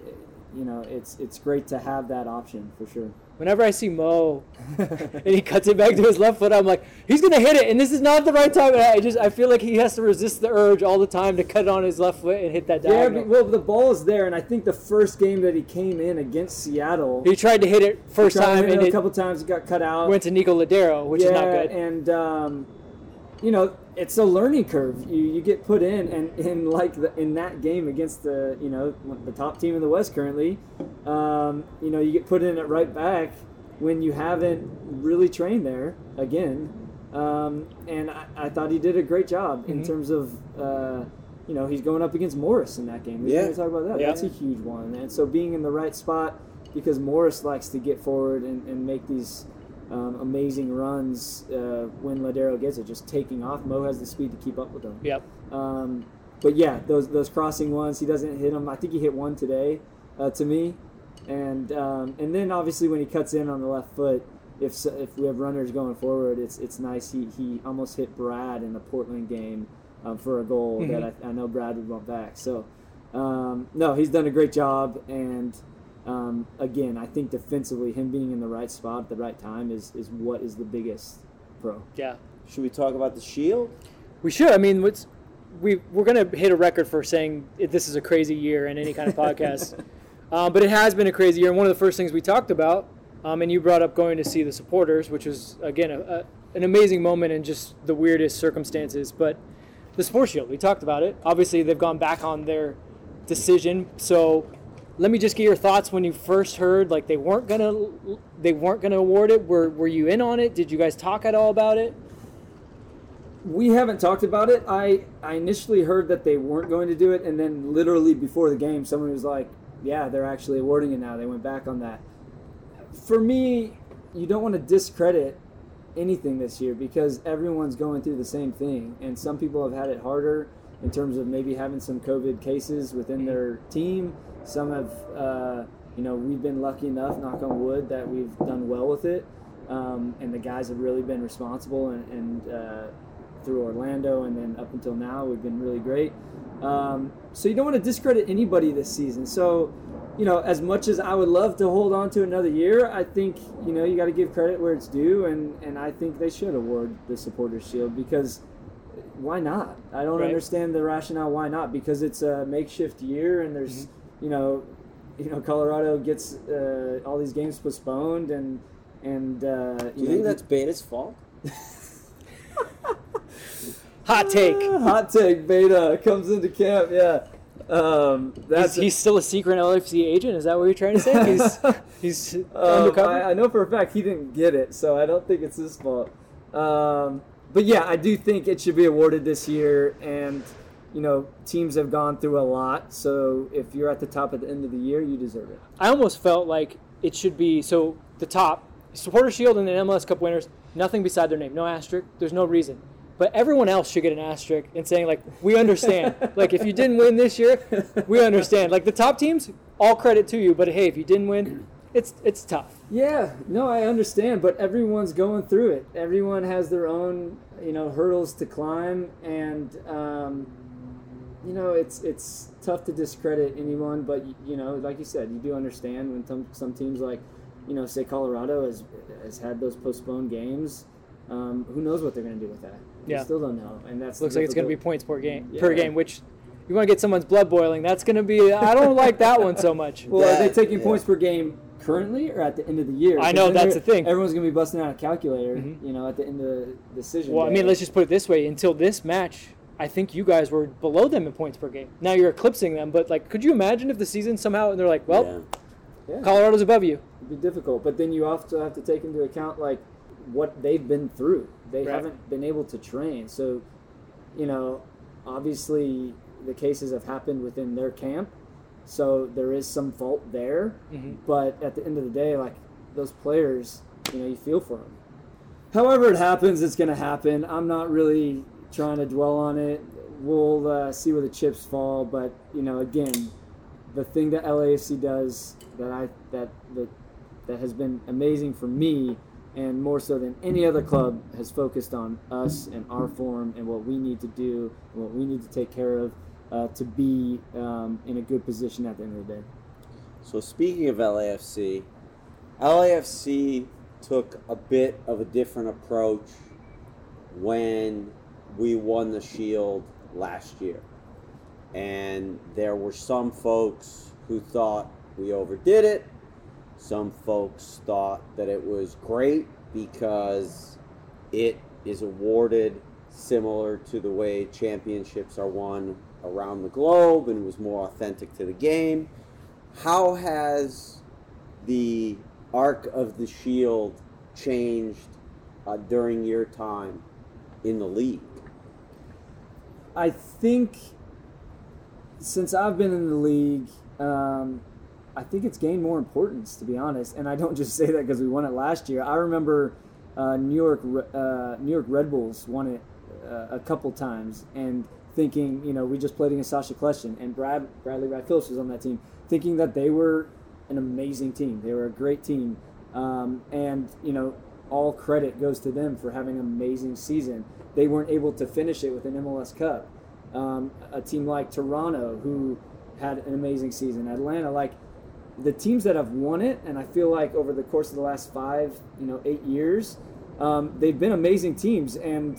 you know, it's it's great to have that option for sure. Whenever I see Mo and he cuts it back to his left foot, I'm like, he's gonna hit it, and this is not the right time. And I just I feel like he has to resist the urge all the time to cut it on his left foot and hit that Yeah, diagonal. but- well, the ball is there, and I think the first game that he came in against Seattle, he tried to hit it first time and it a couple times, it got cut out. went to Nico Lodeiro, which yeah, is not good. and um, you know, it's a learning curve. You you get put in, and in like the, in that game against the you know the top team in the West currently, um, you know, you get put in at right back when you haven't really trained there again. Um, and I, I thought he did a great job in Mhm. terms of. Uh, you know, he's going up against Morris in that game. We Yeah. talk about that. Yeah. That's a huge one. And so being in the right spot because Morris likes to get forward and, and make these um, amazing runs uh, when Lodeiro gets it, just taking off. Mo has the speed to keep up with him. Yep. Um, but yeah, those those crossing ones, he doesn't hit them. I think he hit one today, uh, to me, and um, and then obviously when he cuts in on the left foot, if if we have runners going forward, it's it's nice. He he almost hit Brad in the Portland game um, for a goal that I, I know Brad would want back. So um, no, he's done a great job, and um, again, I think defensively, him being in the right spot at the right time is is what is the biggest pro. Yeah. Should we talk about the Shield? We should. I mean, what's we we're gonna hit a record for saying this is a crazy year in any kind of podcast, um, but it has been a crazy year. And one of the first things we talked about, um, and you brought up going to see the supporters, which was again a, a, an amazing moment in just the weirdest circumstances. But the Supporters Shield, we talked about it. Obviously, they've gone back on their decision. So let me just get your thoughts when you first heard like they weren't gonna they weren't gonna award it. Were were you in on it? Did you guys talk at all about it? We haven't talked about it. I, I initially heard that they weren't going to do it, and then literally before the game, someone was like, "Yeah, they're actually awarding it now." They went back on that. For me, you don't want to discredit anything this year because everyone's going through the same thing, and some people have had it harder in terms of maybe having some COVID cases within their team. Some have, uh, you know, we've been lucky enough, knock on wood, that we've done well with it, um, and the guys have really been responsible and. and uh, through Orlando, and then up until now, we've been really great. Um, so you don't want to discredit anybody this season. So, you know, as much as I would love to hold on to another year, I think you know you got to give credit where it's due, and and I think they should award the Supporters Shield because why not? I don't Right. understand the rationale. Why not? Because it's a makeshift year, and there's you know, you know, Colorado gets uh, all these games postponed, and and uh, Do you know, think that's Beita's fault? Hot take. Hot take Beita comes into camp. Yeah, um, that's he's, he's still a secret LFC agent. Is that what you're trying to say? He's he's um, undercover. I, I know for a fact he didn't get it, so I don't think it's his fault. Um, but yeah, I do think it should be awarded this year, and you know teams have gone through a lot. So if you're at the top at the end of the year, you deserve it. I almost felt like it should be so the top supporter shield and the MLS Cup winners. Nothing beside their name, no asterisk. There's no reason. But everyone else should get an asterisk and saying like, we understand. like if you didn't win this year, we understand. Like the top teams, all credit to you. But hey, if you didn't win, it's it's tough. Yeah, no, I understand, but everyone's going through it. Everyone has their own, you know, hurdles to climb, and um, you know, it's it's tough to discredit anyone. But you know, like you said, you do understand when some some teams like, you know, say Colorado has has had those postponed games. Um, who knows what they're going to do with that? We Yeah. still don't know, and that's Looks like it's going to be points per game per game, which you want to get someone's blood boiling. That's going to be. I don't like that one so much. Well, are they taking yeah. points per game currently or at the end of the year? I know, that's they're- the thing. Everyone's gonna be busting out a calculator, Mhm. you know, at the end of the decision. Well, I mean, let's just put it this way: until this match, I think you guys were below them in points per game. Now you're eclipsing them, but like, could you imagine if the season somehow and they're like, well, Yeah. Yeah, Colorado's above you. it'd be difficult. But then you also have to take into account like what they've been through. They Right. haven't been able to train, so you know, obviously the cases have happened within their camp, so there is some fault there. Mhm. But at the end of the day, like those players you know you feel for them. However it happens, it's going to happen. I'm not really trying to dwell on it. We'll uh, see where the chips fall, but you know, again, the thing that LAFC does that I that that that has been amazing for me and more so than any other club has focused on us and our form and what we need to do and what we need to take care of uh, to be um, in a good position at the end of the day. So speaking of LAFC, LAFC took a bit of a different approach when we won the Shield last year. And there were some folks who thought we overdid it. Some folks thought that it was great because it is awarded similar to the way championships are won around the globe and was more authentic to the game. How has the arc of the shield changed uh, during your time in the league? I think since I've been in the league, um, I think it's gained more importance, to be honest. And I don't just say that because we won it last year. I remember uh, New York, uh, New York Red Bulls won it uh, a couple times, and thinking, you know, we just played against Sacha Kljestan, and Brad Bradley Wright Phillips was on that team, thinking that they were an amazing team. They were a great team, um, and you know, all credit goes to them for having an amazing season. They weren't able to finish it with an MLS Cup. Um, a team like Toronto, who had an amazing season, Atlanta, like the teams that have won it, and I feel like over the course of the last five, you know, eight years, um, they've been amazing teams, and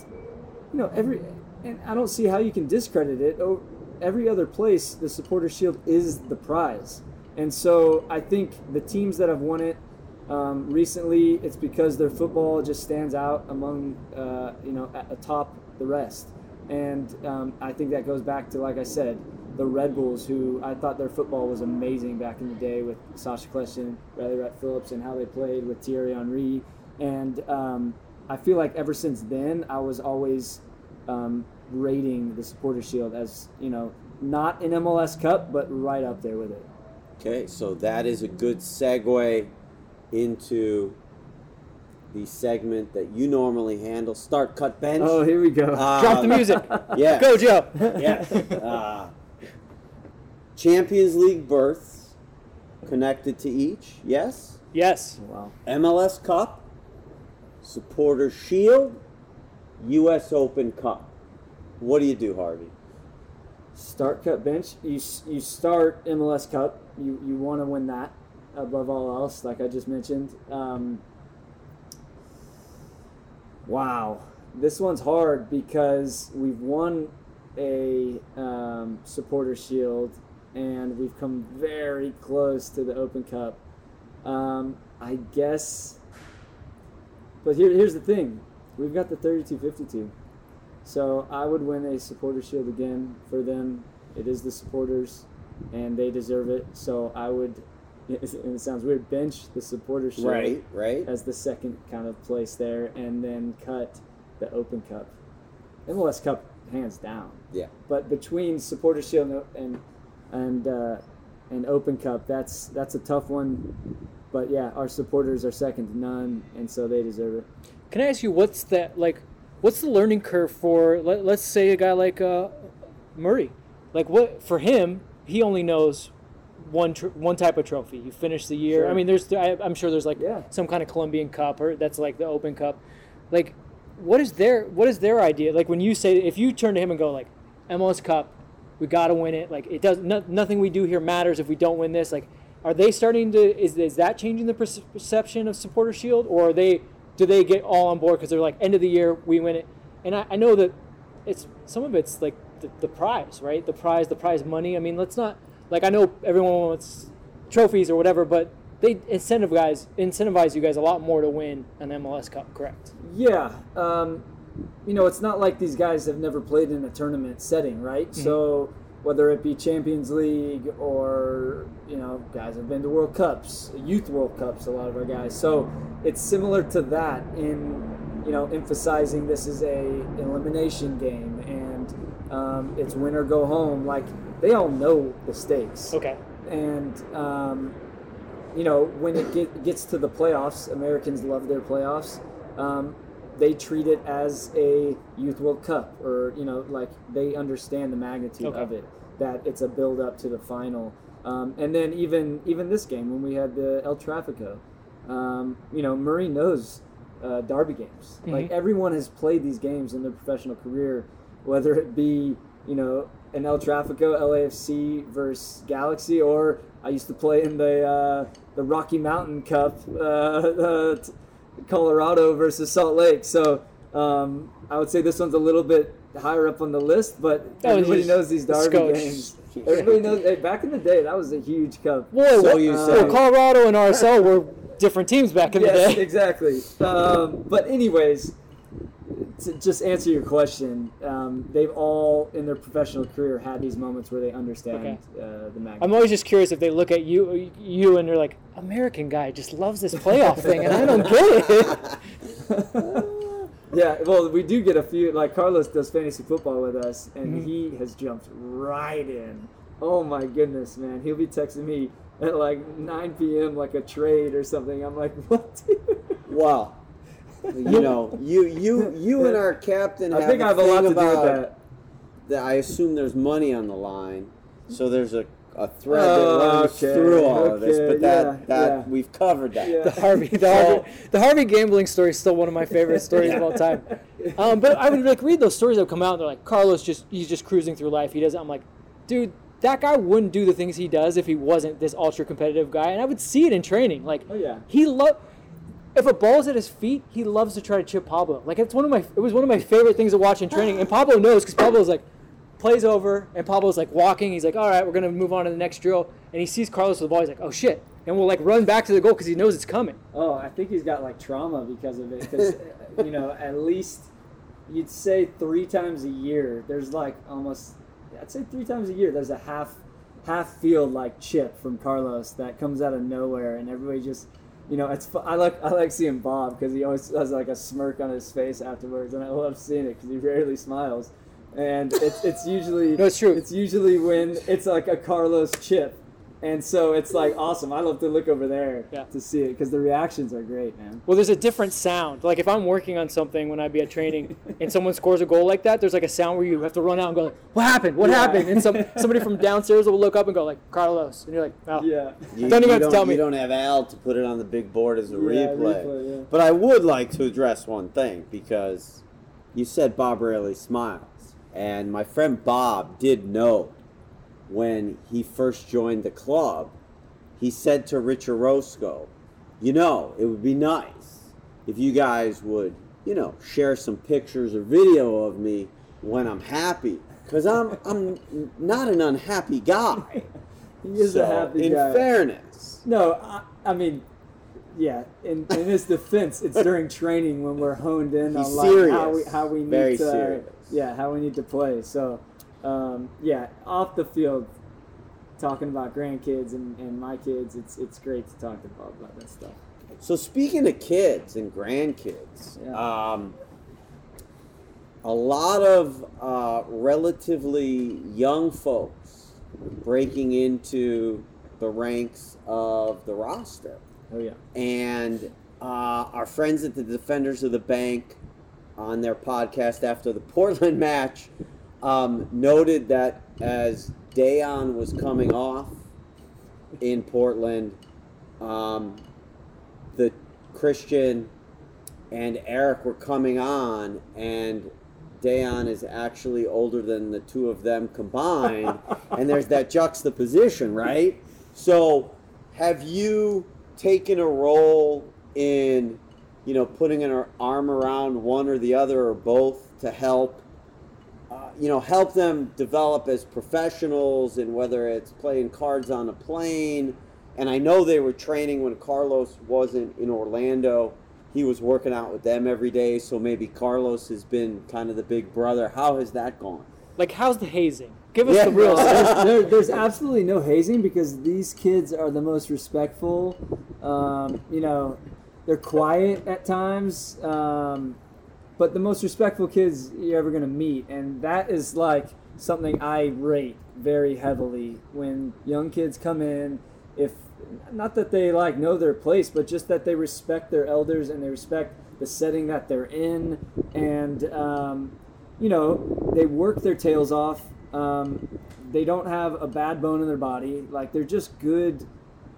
you know, every and I don't see how you can discredit it. Oh, every other place, the Supporter Shield is the prize, and so I think the teams that have won it um, recently, it's because their football just stands out among uh, you know atop the rest, and um, I think that goes back to like I said, the Red Bulls, who I thought their football was amazing back in the day with Sacha Kljestan, Bradley Wright Phillips, and how they played with Thierry Henry. And um, I feel like ever since then, I was always um, rating the Supporter Shield as, you know, not an MLS Cup, but right up there with it. Okay, so that is a good segue into the segment that you normally handle start, cut, bench. Oh, here we go. Drop the music. Yeah. Go, Joe. yes. Uh, Champions League berths connected to each, yes. Yes. wow. MLS Cup, Supporter Shield, U.S. Open Cup. What do you do, Harvey? Start cut bench. You you start MLS Cup. You you want to win that above all else, like I just mentioned. Um, wow, this one's hard because we've won a um, supporter shield and we've come very close to the Open Cup. Um, I guess, but here, here's the thing: we've got the 3252. So I would win a supporter shield again for them. It is the supporters, and they deserve it. So I would, and it sounds weird, bench the supporter Right, right. as the second kind of place there, and then cut the Open Cup, MLS Cup hands down. Yeah. But between supporter shield and and and, uh, and Open Cup, that's that's a tough one. But yeah, our supporters are second to none, and so they deserve it. Can I ask you what's that like? What's the learning curve for let, let's say a guy like uh, Murillo? Like what for him? He only knows one tr- one type of trophy. You finish the year. I mean, there's I, I'm sure there's like Yeah. some kind of Colombian Cup or that's like the Open Cup. Like, what is their what is their idea? Like when you say if you turn to him and go like MLS Cup, we got to win it. Like it does no, nothing we do here matters if we don't win this. Like, are they starting to is is that changing the perception of Supporter Shield or are they do they get all on board because they're like end of the year we win it? And I, I know that it's some of it's like the, the prize, right? The prize, the prize money. I mean, let's not like I know everyone wants trophies or whatever, but they incentivize guys incentivize you guys a lot more to win an MLS Cup, correct? Yeah, um, you know, it's not like these guys have never played in a tournament setting, right? So whether it be Champions League or you know, guys have been to World Cups, Youth World Cups, a lot of our guys. So it's similar to that in you know emphasizing this is a elimination game and um, it's win or go home. Like they all know the stakes Okay. and um, you know, when it get, gets to the playoffs, Americans love their playoffs. Um, they treat it as a Youth World Cup, or you know, like they understand the magnitude Okay. of it. That it's a build up to the final. Um, and then even even this game when we had the El Trafico, um, you know, Murillo knows uh, derby games. Like Mhm. everyone has played these games in their professional career, whether it be you know an El Trafico LAFC versus Galaxy, or I used to play in the uh, the Rocky Mountain Cup, uh, uh, Colorado versus Salt Lake. So um, I would say this one's a little bit higher up on the list, but Oh, everybody knows these derby games. Everybody knows. Hey, back in the day, that was a huge cup. Boy, So you well, say- Colorado and RSL were different teams back in yes, the day. exactly. Um, but anyways, to just answer your question, um, they've all in their professional career had these moments where they understand uh, the magnitude. I'm always just curious if they look at you, you, and they're like, American guy just loves this playoff thing, and I don't get it. Yeah, well, we do get a few. Like Carlos does fantasy football with us, and Mhm. he has jumped right in. Oh my goodness, man! He'll be texting me at like 9 p.m. like a trade or something. I'm like, what? dude?" Well, you know, you you you and our captain. I have think I have a lot to do about with that. that I assume there's money on the line, so there's a, a thread that Oh, runs okay, through all of this. But that yeah, that yeah. we've covered that. Yeah. The Harvey, the Harvey, the Harvey gambling story is still one of my favorite stories of all time. Um, but I would like read those stories that would come out. and They're like, Carlos just he's just cruising through life. He does. I'm like, dude, that guy wouldn't do the things he does if he wasn't this ultra competitive guy. And I would see it in training. Like, Oh yeah. he love. If a ball's at his feet, he loves to try to chip Pablo. Like it's one of my. It was one of my favorite things to watch in training. And Pablo knows because Pablo's like, plays over, and Pablo's like walking. He's like, all right, we're gonna move on to the next drill. And he sees Carlos with the ball. He's like, oh shit, and we'll like run back to the goal because he knows it's coming. Oh, I think he's got like trauma because of it. Because you know, at least you'd say three times a year. There's like almost, I'd say three times a year. There's a half, half field like chip from Carlos that comes out of nowhere, and everybody just, you know, it's. I like I like seeing Bob because he always has like a smirk on his face afterwards, and I love seeing it because he rarely smiles. And it's it's usually No, it's true. It's usually when it's like a Carlos chip. And so it's like awesome. I love to look over there Yeah. to see it because the reactions are great, man. Well, there's a different sound. Like if I'm working on something when I'd be at training and someone scores a goal like that, there's like a sound where you have to run out and go, like, "What happened? What Yeah. happened?" And some somebody from downstairs will look up and go like, "Carlos," and you're like, "Oh, Yeah. You, Don't even you have to tell You me. don't have Al to put it on the big board as a Yeah, replay. replay, yeah. But I would like to address one thing because you said Bob rarely smiles, and my friend Bob did know when he first joined the club. He said to Rich Orozco, "You know, it would be nice if you guys would, you know, share some pictures or video of me when I'm happy, because I'm I'm not an unhappy guy." He is So, a happy in guy. In fairness, no, I, I mean, yeah. In, in his defense, it's during training when we're honed in He's on like how we how we need Very to, serious. yeah, how we need to play. So, um, yeah, off the field, talking about grandkids and, and my kids, it's it's great to talk to Bob about that stuff. So speaking of kids and grandkids, Yeah. um, a lot of uh, relatively young folks breaking into the ranks of the roster, Oh yeah. and uh, our friends at the Defenders of the Bank on their podcast after the Portland match um, noted that as Dayon was coming off in Portland, um, the Christian and Eric were coming on, and Dayon is actually older than the two of them combined, and there's that juxtaposition, right? So, have you taken a role in, you know, putting an arm around one or the other or both to help? You know, help them develop as professionals, and whether it's playing cards on a plane. And I know they were training when Carlos wasn't in Orlando. He was working out with them every day, so maybe Carlos has been kind of the big brother. How has that gone? like how's the hazing? Give us Yeah. the real." there's, there, there's absolutely no hazing because these kids are the most respectful. Um, you know, they're quiet at times, um, but the most respectful kids you're ever going to meet. And that is like something I rate very heavily when young kids come in. If not that they like know their place, but just that they respect their elders and they respect the setting that they're in, and um, you know they work their tails off. Um, they don't have a bad bone in their body. Like they're just good,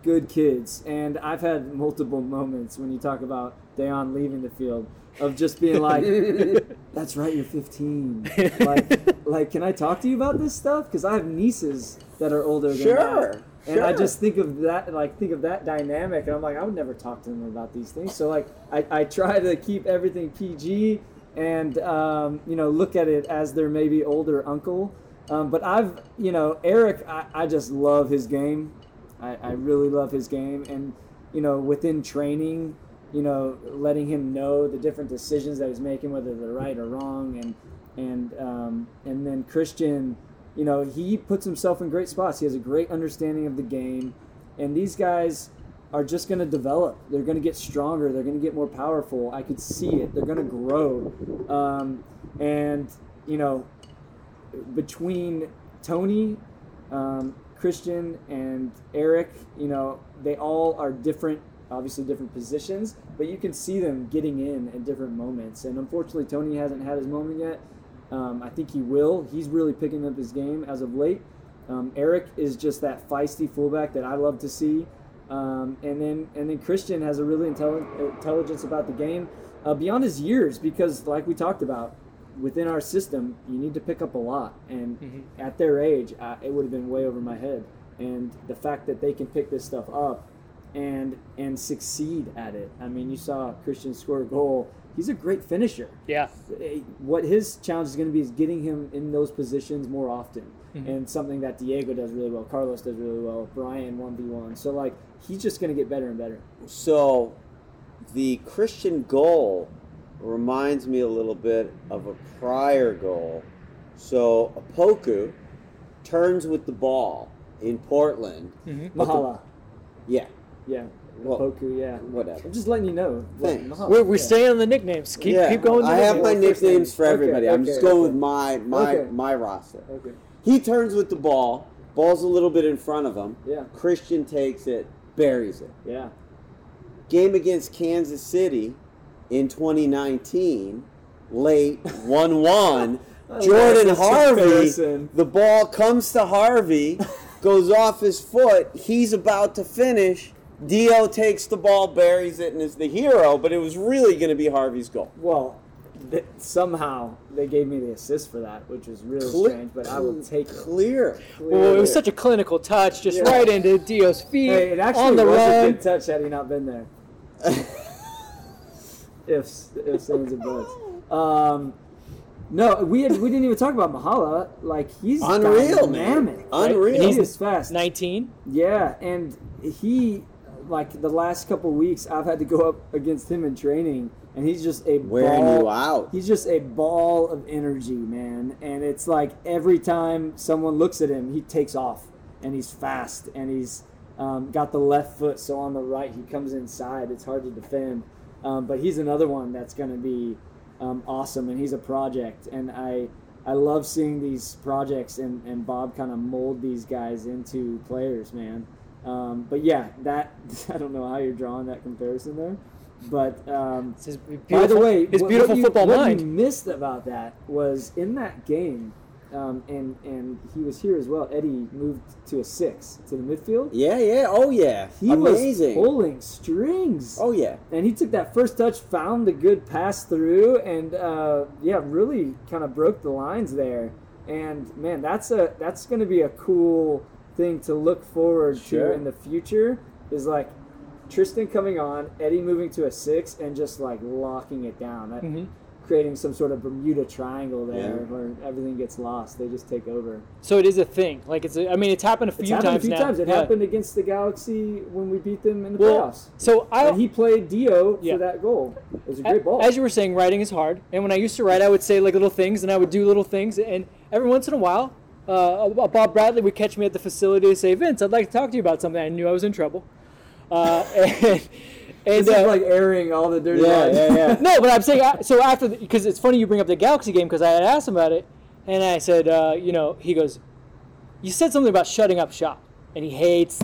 good kids. And I've had multiple moments when you talk about Dayon leaving the field of just being like, "That's right, you're 15. Like, like, can I talk to you about this stuff? Because I have nieces that are older than Sure, that. And I just think of that, like, think of that dynamic, and I'm like, I would never talk to them about these things. So, like, I, I try to keep everything PG and, um, you know, look at it as their maybe older uncle. Um, but I've, you know, Eric, I, I just love his game. I, I really love his game. And, you know, within training, you know, letting him know the different decisions that he's making, whether they're right or wrong, and and um, and then Christian, you know, he puts himself in great spots. He has a great understanding of the game, and these guys are just going to develop. They're going to get stronger. They're going to get more powerful. I could see it. They're going to grow, um, and you know, between Tony, um, Christian, and Eric, you know, they all are different, obviously different positions, but you can see them getting in at different moments. And unfortunately, Tony hasn't had his moment yet. Um, I think he will. He's really picking up his game as of late. Um, Eric is just that feisty fullback that I love to see. Um, and then and then Christian has a really intelli- intelligence about the game uh, beyond his years because, like we talked about, within our system, you need to pick up a lot. And at their age, uh, it would have been way over my head. And the fact that they can pick this stuff up and and succeed at it. I mean, you saw Christian score a goal. He's a great finisher. Yeah. What his challenge is going to be is getting him in those positions more often. Mm-hmm. And something that Diego does really well, Carlos does really well, Brian 1v1. So, like, he's just going to get better and better. So, the Christian goal reminds me a little bit of a prior goal. So, Opoku turns with the ball in Portland. Mm-hmm. But the- Mahala. Yeah, Yeah. Well, Poku, yeah. whatever. I'm just letting you know. Thanks. We're, we're yeah. staying on the nicknames. Keep yeah, keep going. I have my nicknames name. for Okay, everybody. I'm okay, just going okay. with my my Okay. my roster. Okay. He turns with the ball. Ball's a little bit in front of him. Yeah. Christian takes it, buries it. Yeah. Game against Kansas City in 2019, late 1 1. Jordan love Harvey, comparison. the ball comes to Harvey, goes off his foot. He's about to finish. Dio takes the ball, buries it, and is the hero, but it was really going to be Harvey's goal. Well, th- somehow they gave me the assist for that, which was really Cle- strange, but I will take it. Clear. Well, it was such a clinical touch, just Yeah. right into Dio's feet Hey, it actually on the was a run. good touch had he not been there. if ifs, ands, and buts. Um, no, we had, we didn't even talk about Mahala. Like he's Unreal, man. dynamic. right? Unreal. He is fast. 19. Yeah, and he like the last couple weeks I've had to go up against him in training, and he's just a Wearing ball, you out. He's just a ball of energy, man. And it's like every time someone looks at him, he takes off, and he's fast, and he's um, got the left foot. So on the right, he comes inside. It's hard to defend, um, but he's another one that's going to be um, awesome, and he's a project, and I. I love seeing these projects and, and Bob kind of mold these guys into players, man. Um, but yeah, that I don't know how you're drawing that comparison there, but um, It's by the way, his what- beautiful what you, football what mind. you missed about that was in that game, um, and and he was here as well. Eddie moved to a six to the midfield. Yeah, yeah. Oh, yeah. He Amazing. was pulling strings. oh, yeah. And he took that first touch, found the good pass through, and uh, yeah, really kind of broke the lines there. And man, that's a that's going to be a cool thing to look forward Sure. to in the future. Is like Tristan coming on, Eddie moving to a six, and just like locking it down, That- Mhm. creating some sort of Bermuda Triangle there Yeah. where everything gets lost. They just take over. So it is a thing. Like it's. A, I mean, it's happened a few It's happened times a few now. times. It Yeah. happened against the Galaxy when we beat them in the Well, playoffs. so I. and he played Dio Yeah. for that goal. It was a A- great ball. As you were saying, writing is hard. And when I used to write, I would say like little things, and I would do little things. And every once in a while, uh, Bob Bradley would catch me at the facility and say, "Vince, I'd like to talk to you about something." I knew I was in trouble. Uh, and and uh, like airing all the dirty Yeah, laundry. yeah, yeah. no, but I'm saying uh, so after because it's funny you bring up the Galaxy game because I had asked him about it, and I said, uh, you know, he goes, you said something about shutting up shop, and he hates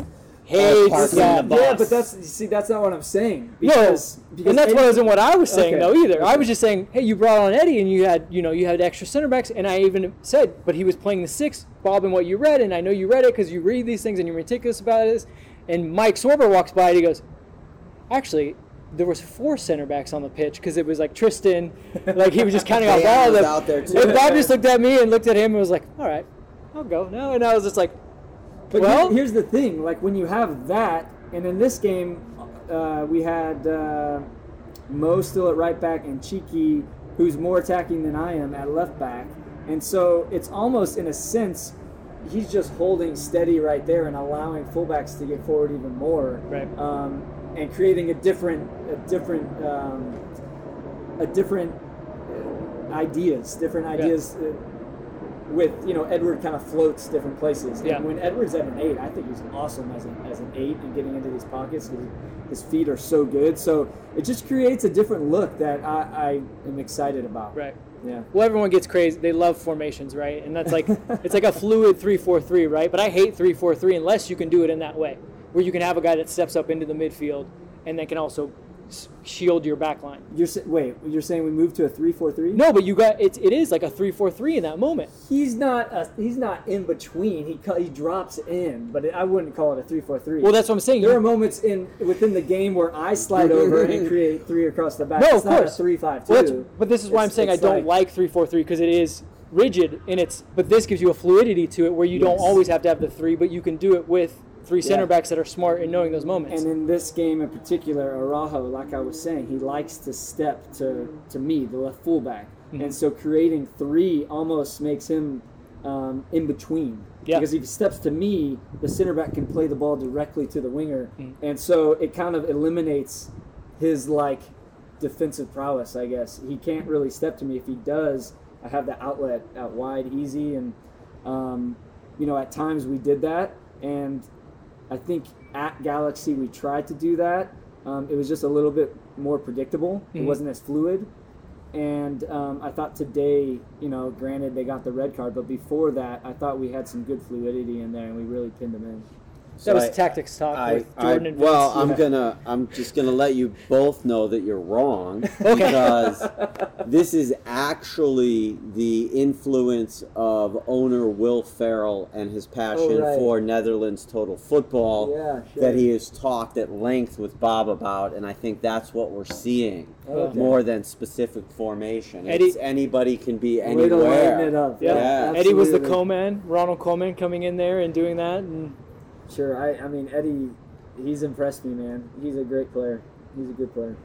hates that. the Yeah, but that's you see, that's not what I'm saying. No, Because, because and Eddie- wasn't what I was saying Okay, though either. I was just saying, hey, you brought on Eddie, and you had you know you had extra center backs, and I even said, but he was playing the six, Bob, and what you read, and I know you read it because you read these things and you're meticulous about this. And Mike Sorber walks by and he goes, actually. There was four center backs on the pitch because it was like Tristan, like he was just counting off all of them. out there, too. And Bob just looked at me and looked at him and was like, "All right, I'll go now." And I was just like, But Well- here- here's the thing: like when you have that, and in this game, uh, we had uh, Mo still at right back and Cheeky, who's more attacking than I am at left back, and so it's almost in a sense he's just holding steady right there and allowing fullbacks to get forward even more, Right. Um, and creating a different, a different, um, a different uh, ideas, different ideas. Uh, with you know Eduard kind of floats different places. And Yeah. when Eduard's at an eight, I think he's awesome as, a, as an eight and getting into these pockets because his feet are so good. So it just creates a different look that I, I am excited about. "Right." Yeah. Well, everyone gets crazy. They love formations, right? And that's like it's like a fluid three-four-three, right? But I hate three-four-three unless you can do it in that way, where you can have a guy that steps up into the midfield and then can also shield your back line. You're sa- wait. You're saying we moved to a three-four-three? No, but you got it. It is like a three-four-three in that moment. He's not. A, he's not in between. He he drops in, but I wouldn't call it a three-four-three. Well, that's what I'm saying. There are moments in within the game where I slide over and create three across the back. No, it's of not course. a three-five-two. Well, but this is why I'm saying I don't like three-four-three because it is rigid in its. But this gives you a fluidity to it where you don't always have to have the three, but you can do it with three center Yeah. backs that are smart in knowing those moments. And in this game in particular, Araujo, like I was saying, he likes to step to, to me, the left fullback. Mm-hmm. And so creating three almost makes him um, in between. Yeah. Because if he steps to me, the center back can play the ball directly to the winger. Mm-hmm. And so it kind of eliminates his like defensive prowess, I guess. He can't really step to me. If he does, I have the outlet out wide easy. And, um, you know, at times we did that. And I think at Galaxy we tried to do that. Um, it was just a little bit more predictable. It Mhm. wasn't as fluid. And um, I thought today, you know, granted they got the red card, but before that, I thought we had some good fluidity in there, and we really pinned them in. That was I- tactics talk I, with I, Jordan and well, I'm Yeah. gonna, I'm just gonna let you both know that you're wrong because this is actually the influence of owner Will Ferrell and his passion Oh, right. for Netherlands total football Yeah, sure. that he has talked at length with Bob about, and I think that's what we're seeing Okay. more than specific formation. Eddie- It's anybody can be Way to anywhere. it up. Yeah. Yeah. Eddie was the Koeman, Ronald Koeman coming in there and doing that, and Sure. I, I mean, Eddie, he's impressed me, man. He's a great player. He's a good player.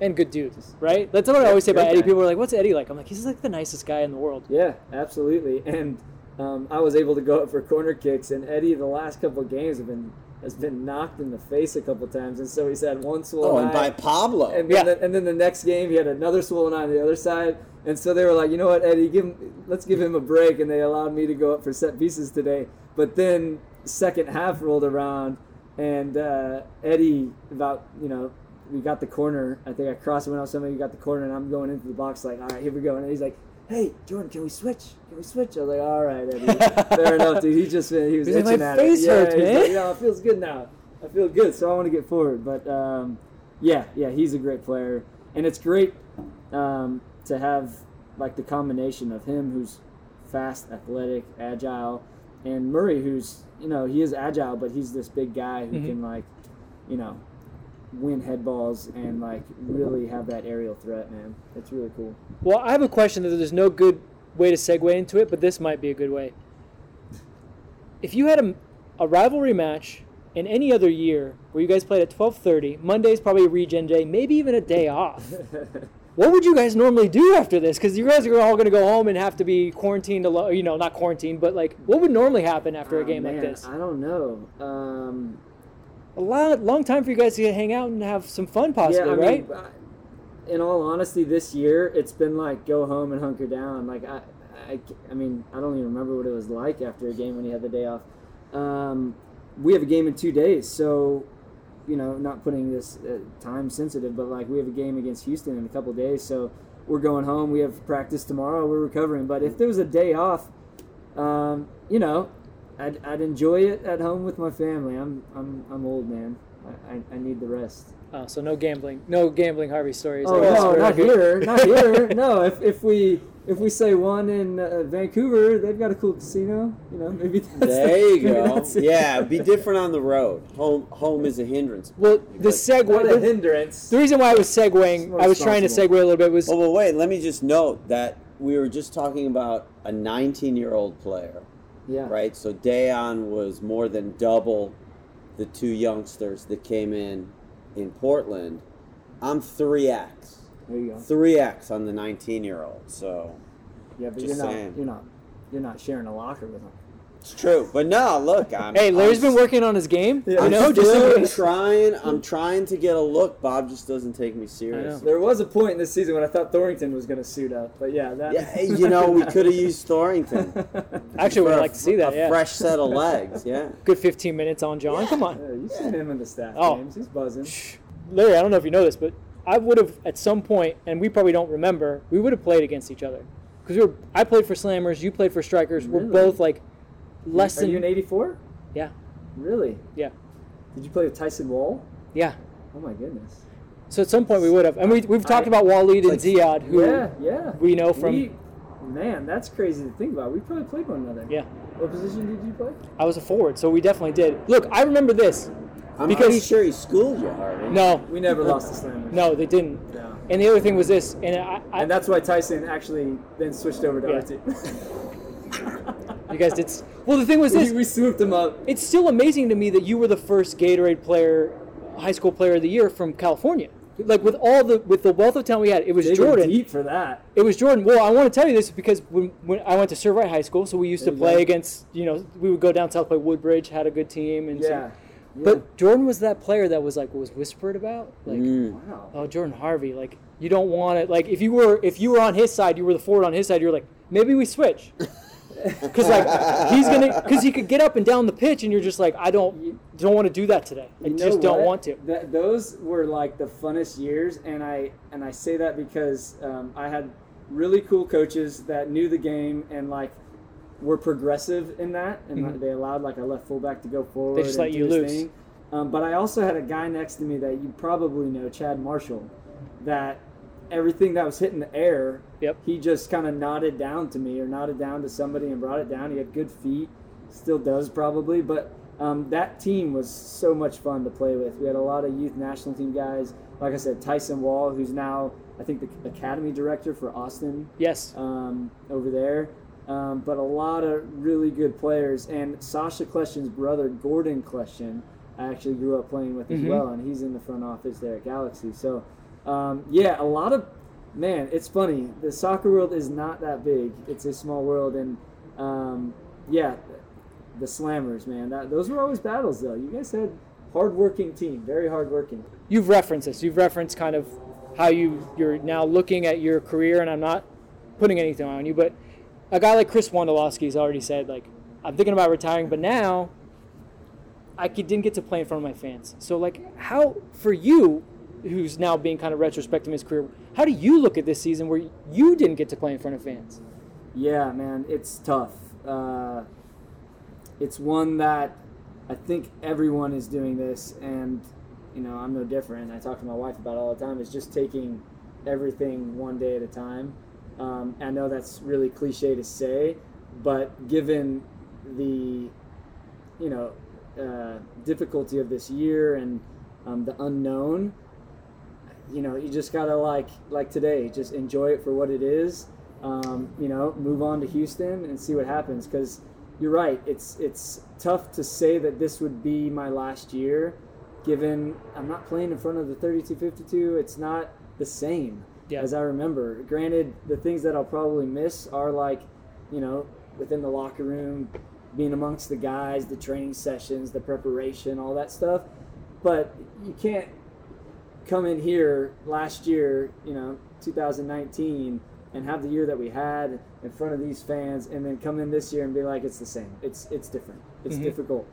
and good dudes, right? That's what I always say about Great Eddie. People are like, "What's Eddie like?" I'm like, "He's like the nicest guy in the world." Yeah, absolutely. And um, I was able to go up for corner kicks, and Eddie, the last couple of games have been has been knocked in the face a couple times, and so he's had one swollen Oh, and eye. by Pablo. And Yeah. then, and then the next game, he had another swollen eye on the other side. And so they were like, you know what, Eddie, give him, let's give him a break. And they allowed me to go up for set pieces today. But then second half rolled around, and uh, Eddie about you know we got the corner. I think I crossed went out somebody. We got the corner, and I'm going into the box like, all right, here we go. And he's like. Hey Jordan, can we switch? Can we switch? I was like, all right, Eddie. Fair enough, dude. He just he was He's like, itching "My at face it. Yeah, hurts, man." like, yeah, it feels good now. I feel good, so I want to get forward. But um, yeah, yeah, he's a great player, and it's great um, to have like the combination of him, who's fast, athletic, agile, and Murillo, who's you know he is agile, but he's this big guy who Mhm. can like, you know, win head balls and like really have that aerial threat. Man, it's really cool. Well, I have a question that there's no good way to segue into it, but this might be a good way. If you had a, a rivalry match in any other year where you guys played at 12:30, Monday's probably a regen day, maybe even a day off. What would you guys normally do after this? Because you guys are all going to go home and have to be quarantined alone. You know, not quarantined, but like, what would normally happen after a Oh, game like this? I don't know. Um, A lot, long time for you guys to hang out and have some fun, possibly, yeah, right? mean, in all honesty, this year it's been like go home and hunker down. Like I, I, I mean, I don't even remember what it was like after a game when you had the day off. Um, we have a game in two days, so you know, not putting this uh, time sensitive, but like we have a game against Houston in a couple days, so we're going home. We have practice tomorrow. We're recovering, but if there was a day off, um, you know, I'd, I'd enjoy it at home with my family. I'm I'm I'm old man. I, I, I need the rest. Oh, so no gambling, no gambling Harvey stories. Oh I guess, no, for not record. here, not here. No, if, if we if we say one in uh, Vancouver, they've got a cool casino. You know, maybe that's There you maybe go. Yeah, be different on the road. Home home is a hindrance. Well, the segue. Not a The, hindrance. the reason why I was segueing, I was trying to segue a little bit was Oh, well, wait. Let me just note that we were just talking about a 19-year-old player, Yeah. right? So Dayon was more than double the two youngsters that came in in Portland. I'm 3x. There you go. 3x on the 19-year-old. So Yeah, but you're not saying. you're not you're not sharing a locker with them. It's true. But no, look, I'm Hey, Larry's I'm been working on his game. Yeah. You I'm know, still just trying. I'm trying to get a look. Bob just doesn't take me serious. There was a point in this season when I thought Thorrington was going to suit up, but yeah, that. Yeah, hey, you know, we could have used Thorrington. actually would For like to see that. A Yeah, fresh set of legs. Yeah. good 15 minutes on John. Come on, Yeah, you've seen him in the staff Oh. games. He's buzzing. Larry. I don't know if you know this, but I would have at some point, and we probably don't remember. We would have played against each other because we were. I played for Slammers. You played for Strikers. We're both like less Are than. you an '84? Yeah. Really? Yeah. Did you play with Tyson Wahl? yeah. Oh my goodness. So at some point we would have, and we we've talked I- about Waleed and Ziad, who yeah, yeah. we know from. We- man, that's crazy to think about. We probably played one another. Yeah. What position did you play? I was a forward, so we definitely did. Look, I remember this. I'm Because- pretty sure he schooled you, Harvey. No, We never lost the Slammers. no, they didn't. No. And the other thing was this, and I, I And that's why Tyson actually then switched over to Yeah. our team. You guys did. s- Well, the thing was this. we, we swooped him up. It's still amazing to me that you were the first Gatorade player, high school player of the year from California. Like with all the with the wealth of talent we had, it was Digging Jordan. deep for that. It was Jordan. Well, I want to tell you this because when, when I went to Servite High School, so we used There to play go. against, you know, we would go down south play Woodbridge, had a good team, and Yeah. yeah. But Jordan was that player that was like was whispered about, like, Mm. wow. oh Jordan Harvey, like you don't want it. Like if you were if you were on his side, you were the forward on his side. You're like maybe we switch, because like he's gonna because he could get up and down the pitch, and you're just like I don't don't want to do that today. I You know just don't what? want to. Th- those were like the funnest years, and I and I say that because um, I had really cool coaches that knew the game and like were progressive in that, and Mhm. like, they allowed like a left fullback to go forward. just let you loose. thing. Um, but I also had a guy next to me that you probably know, Chad Marshall, that everything that was hitting the air, Yep. he just kind of nodded down to me or nodded down to somebody and brought it down. He had good feet, still does probably, but um, that team was so much fun to play with. We had a lot of youth national team guys. Like I said, Tyson Wahl, who's now I think the academy director for Austin Yes. um, over there. Um, but a lot of really good players. And Sacha Kljestan's brother, Gordon Kljestan, I actually grew up playing with as Mhm. well, and he's in the front office there at Galaxy. So, um, yeah, a lot of man. It's funny. The soccer world is not that big. It's a small world, and um, yeah, the Slammers, man. That, those were always battles, though. You guys had hardworking team, very hardworking. You've referenced this. You've referenced kind of how you you're now looking at your career, and I'm not putting anything on you, but a guy like Chris Wondolowski has already said like I'm thinking about retiring, but now I didn't get to play in front of my fans. So like, how for you, who's now being kind of retrospective in his career, how do you look at this season where you didn't get to play in front of fans? Yeah, man, it's tough. Uh, it's one that I think everyone is doing this, and you know I'm no different. I talk to my wife about all the time. Is just taking everything one day at a time. Um, I know that's really cliche to say, but given the you know uh, difficulty of this year and um, the unknown, you know you just gotta like like today, just enjoy it for what it is um, you know, move on to Houston and see what happens. Because you're right, it's it's tough to say that this would be my last year, given I'm not playing in front of the 3252. It's not the same Yeah. as I remember. Granted, the things that I'll probably miss are like, you know, within the locker room, being amongst the guys, the training sessions, the preparation, all that stuff. But you can't come in here last year, you know, 2019, and have the year that we had in front of these fans, and then come in this year and be like, it's the same. It's it's different. It's Mhm. difficult.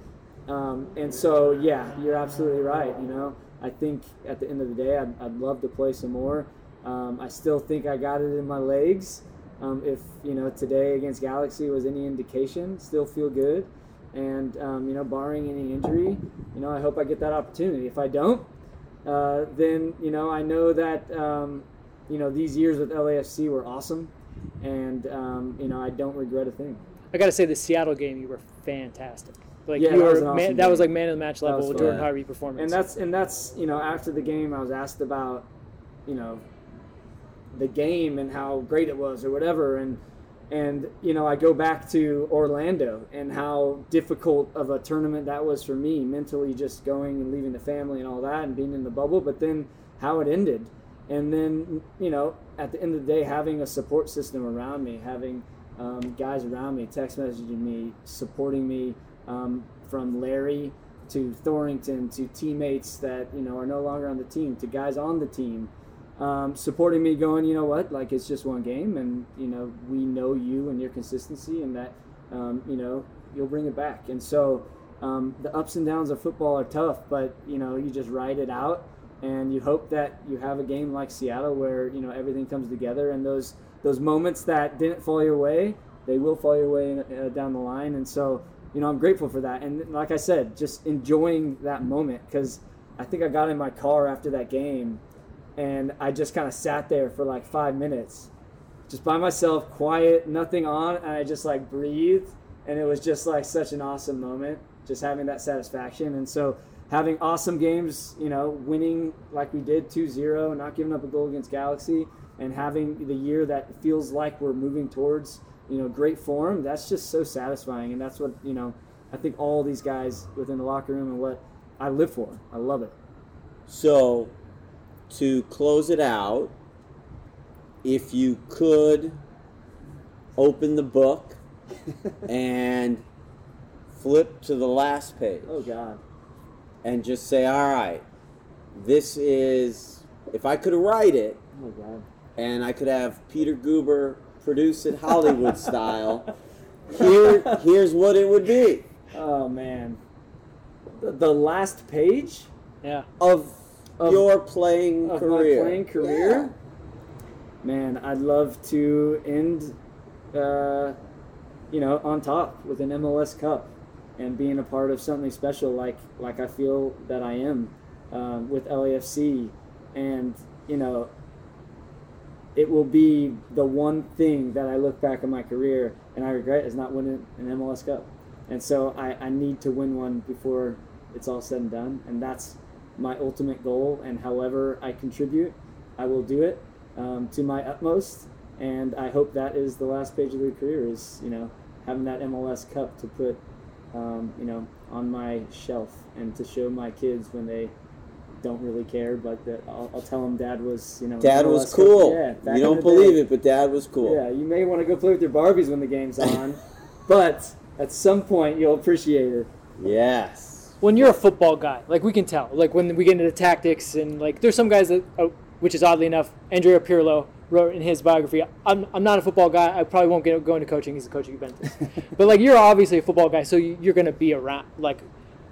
Um, and so, yeah, you're absolutely right. You know, I think at the end of the day, I'd, I'd love to play some more. Um, I still think I got it in my legs. Um, if you know today against Galaxy was any indication, still feel good. And um, you know, barring any injury, you know, I hope I get that opportunity. If I don't, uh, then you know, I know that um, you know these years with LAFC were awesome, and um, you know, I don't regret a thing. I got to say, the Seattle game, you were fantastic. Like Yeah, you that were, was an man, awesome that was like man of the match level fun. Jordan Yeah. Harvey performance. and that's and that's you know after the game I was asked about you know the game and how great it was or whatever and and you know I go back to Orlando and how difficult of a tournament that was for me mentally just going and leaving the family and all that and being in the bubble but then how it ended. And then you know at the end of the day having a support system around me having um, guys around me text messaging me supporting me um, from Larry to Thorrington to teammates that you know are no longer on the team to guys on the team um, supporting me going you know what like it's just one game and you know we know you and your consistency and that um, you know you'll bring it back. And so um, the ups and downs of football are tough but you know you just ride it out and you hope that you have a game like Seattle where you know everything comes together and those those moments that didn't fall your way they will fall your way uh, down the line. And so you know I'm grateful for that. And like I said just enjoying that moment because I think I got in my car after that game and I just kind of sat there for like five minutes just by myself quiet nothing on and I just like breathed and it was just like such an awesome moment just having that satisfaction. And so having awesome games you know winning like we did 2-0 not giving up a goal against galaxy and having the year that feels like we're moving towards you know great form that's just so satisfying. And that's what you know i think all these guys within the locker room and what i live for. I love it. So, to close it out, if you could open the book and flip to the last page oh god and just say, all right, this is, if I could write it oh god and I could have Peter Guber produce it Hollywood style, here, here's what it would be. oh man the, the last page yeah. Of, Of- your playing of career. my playing career? Man i'd love to end uh, you know on top with an mls cup and being a part of something special like like i feel that i am um, with lafc and you know it will be the one thing that i look back on my career and i regret is not winning an mls cup. And so i, I need to win one before it's all said and done. And that's my ultimate goal and however i contribute i will do it um, to my utmost and i hope that is the last page of the career is you know having that mls cup to put um, you know on my shelf and to show my kids when they don't really care but that I'll, I'll tell them dad was you know Dad MLS was Cup- cool. yeah, you don't believe day. it, but Dad was cool. yeah you may want to go play with your barbies when the game's on but at some point you'll appreciate it Yes. When you're a football guy, like we can tell, like when we get into the tactics and like there's some guys that, oh, which is oddly enough, Andrea Pirlo wrote in his biography, I'm, I'm not a football guy. I probably won't get go into coaching. He's a coach at Juventus, but like you're obviously a football guy, so you, you're gonna be around, like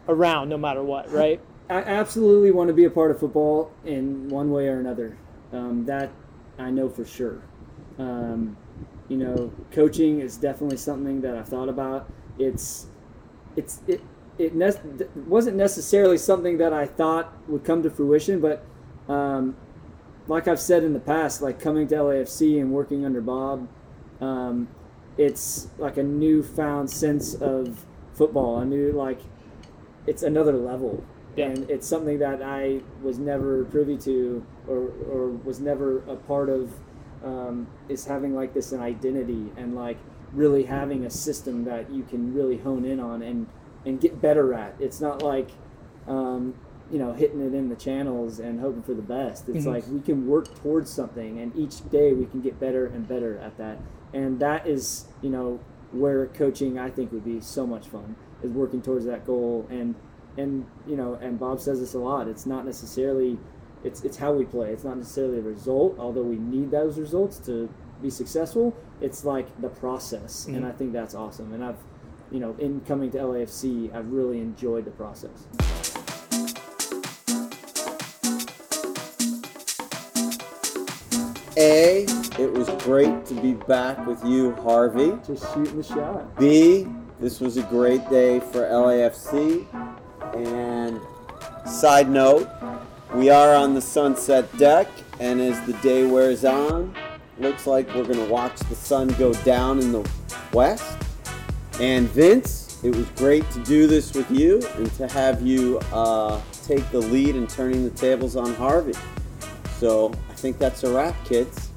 around no matter what, right? I absolutely want to be a part of football in one way or another. Um, that I know for sure. Um, you know, coaching is definitely something that I've thought about. It's it's it it ne- wasn't necessarily something that I thought would come to fruition, but um, like I've said in the past, like coming to LAFC and working under Bob, um, it's like a newfound sense of football. A new like it's another level Yeah. and it's something that I was never privy to or, or was never a part of um, is having like this an identity and like really having a system that you can really hone in on and and get better at. It's not like um, you know hitting it in the channels and hoping for the best. It's Mhm. like we can work towards something and each day we can get better and better at that. And that is you know where coaching I think would be so much fun is working towards that goal. And and you know and Bob says this a lot. It's not necessarily it's it's how we play. It's not necessarily a result although we need those results to be successful. It's like the process and Mhm. I think that's awesome. And I've you know in coming to LAFC I've really enjoyed the process A, it was great to be back with you, Harvey. just shooting the shot B, This was a great day for LAFC. And side note, we are on the sunset deck, and as the day wears on, looks like we're going to watch the sun go down in the west. And Vince, it was great to do this with you and to have you uh, take the lead in turning the tables on Harvey. So I think that's a wrap, kids.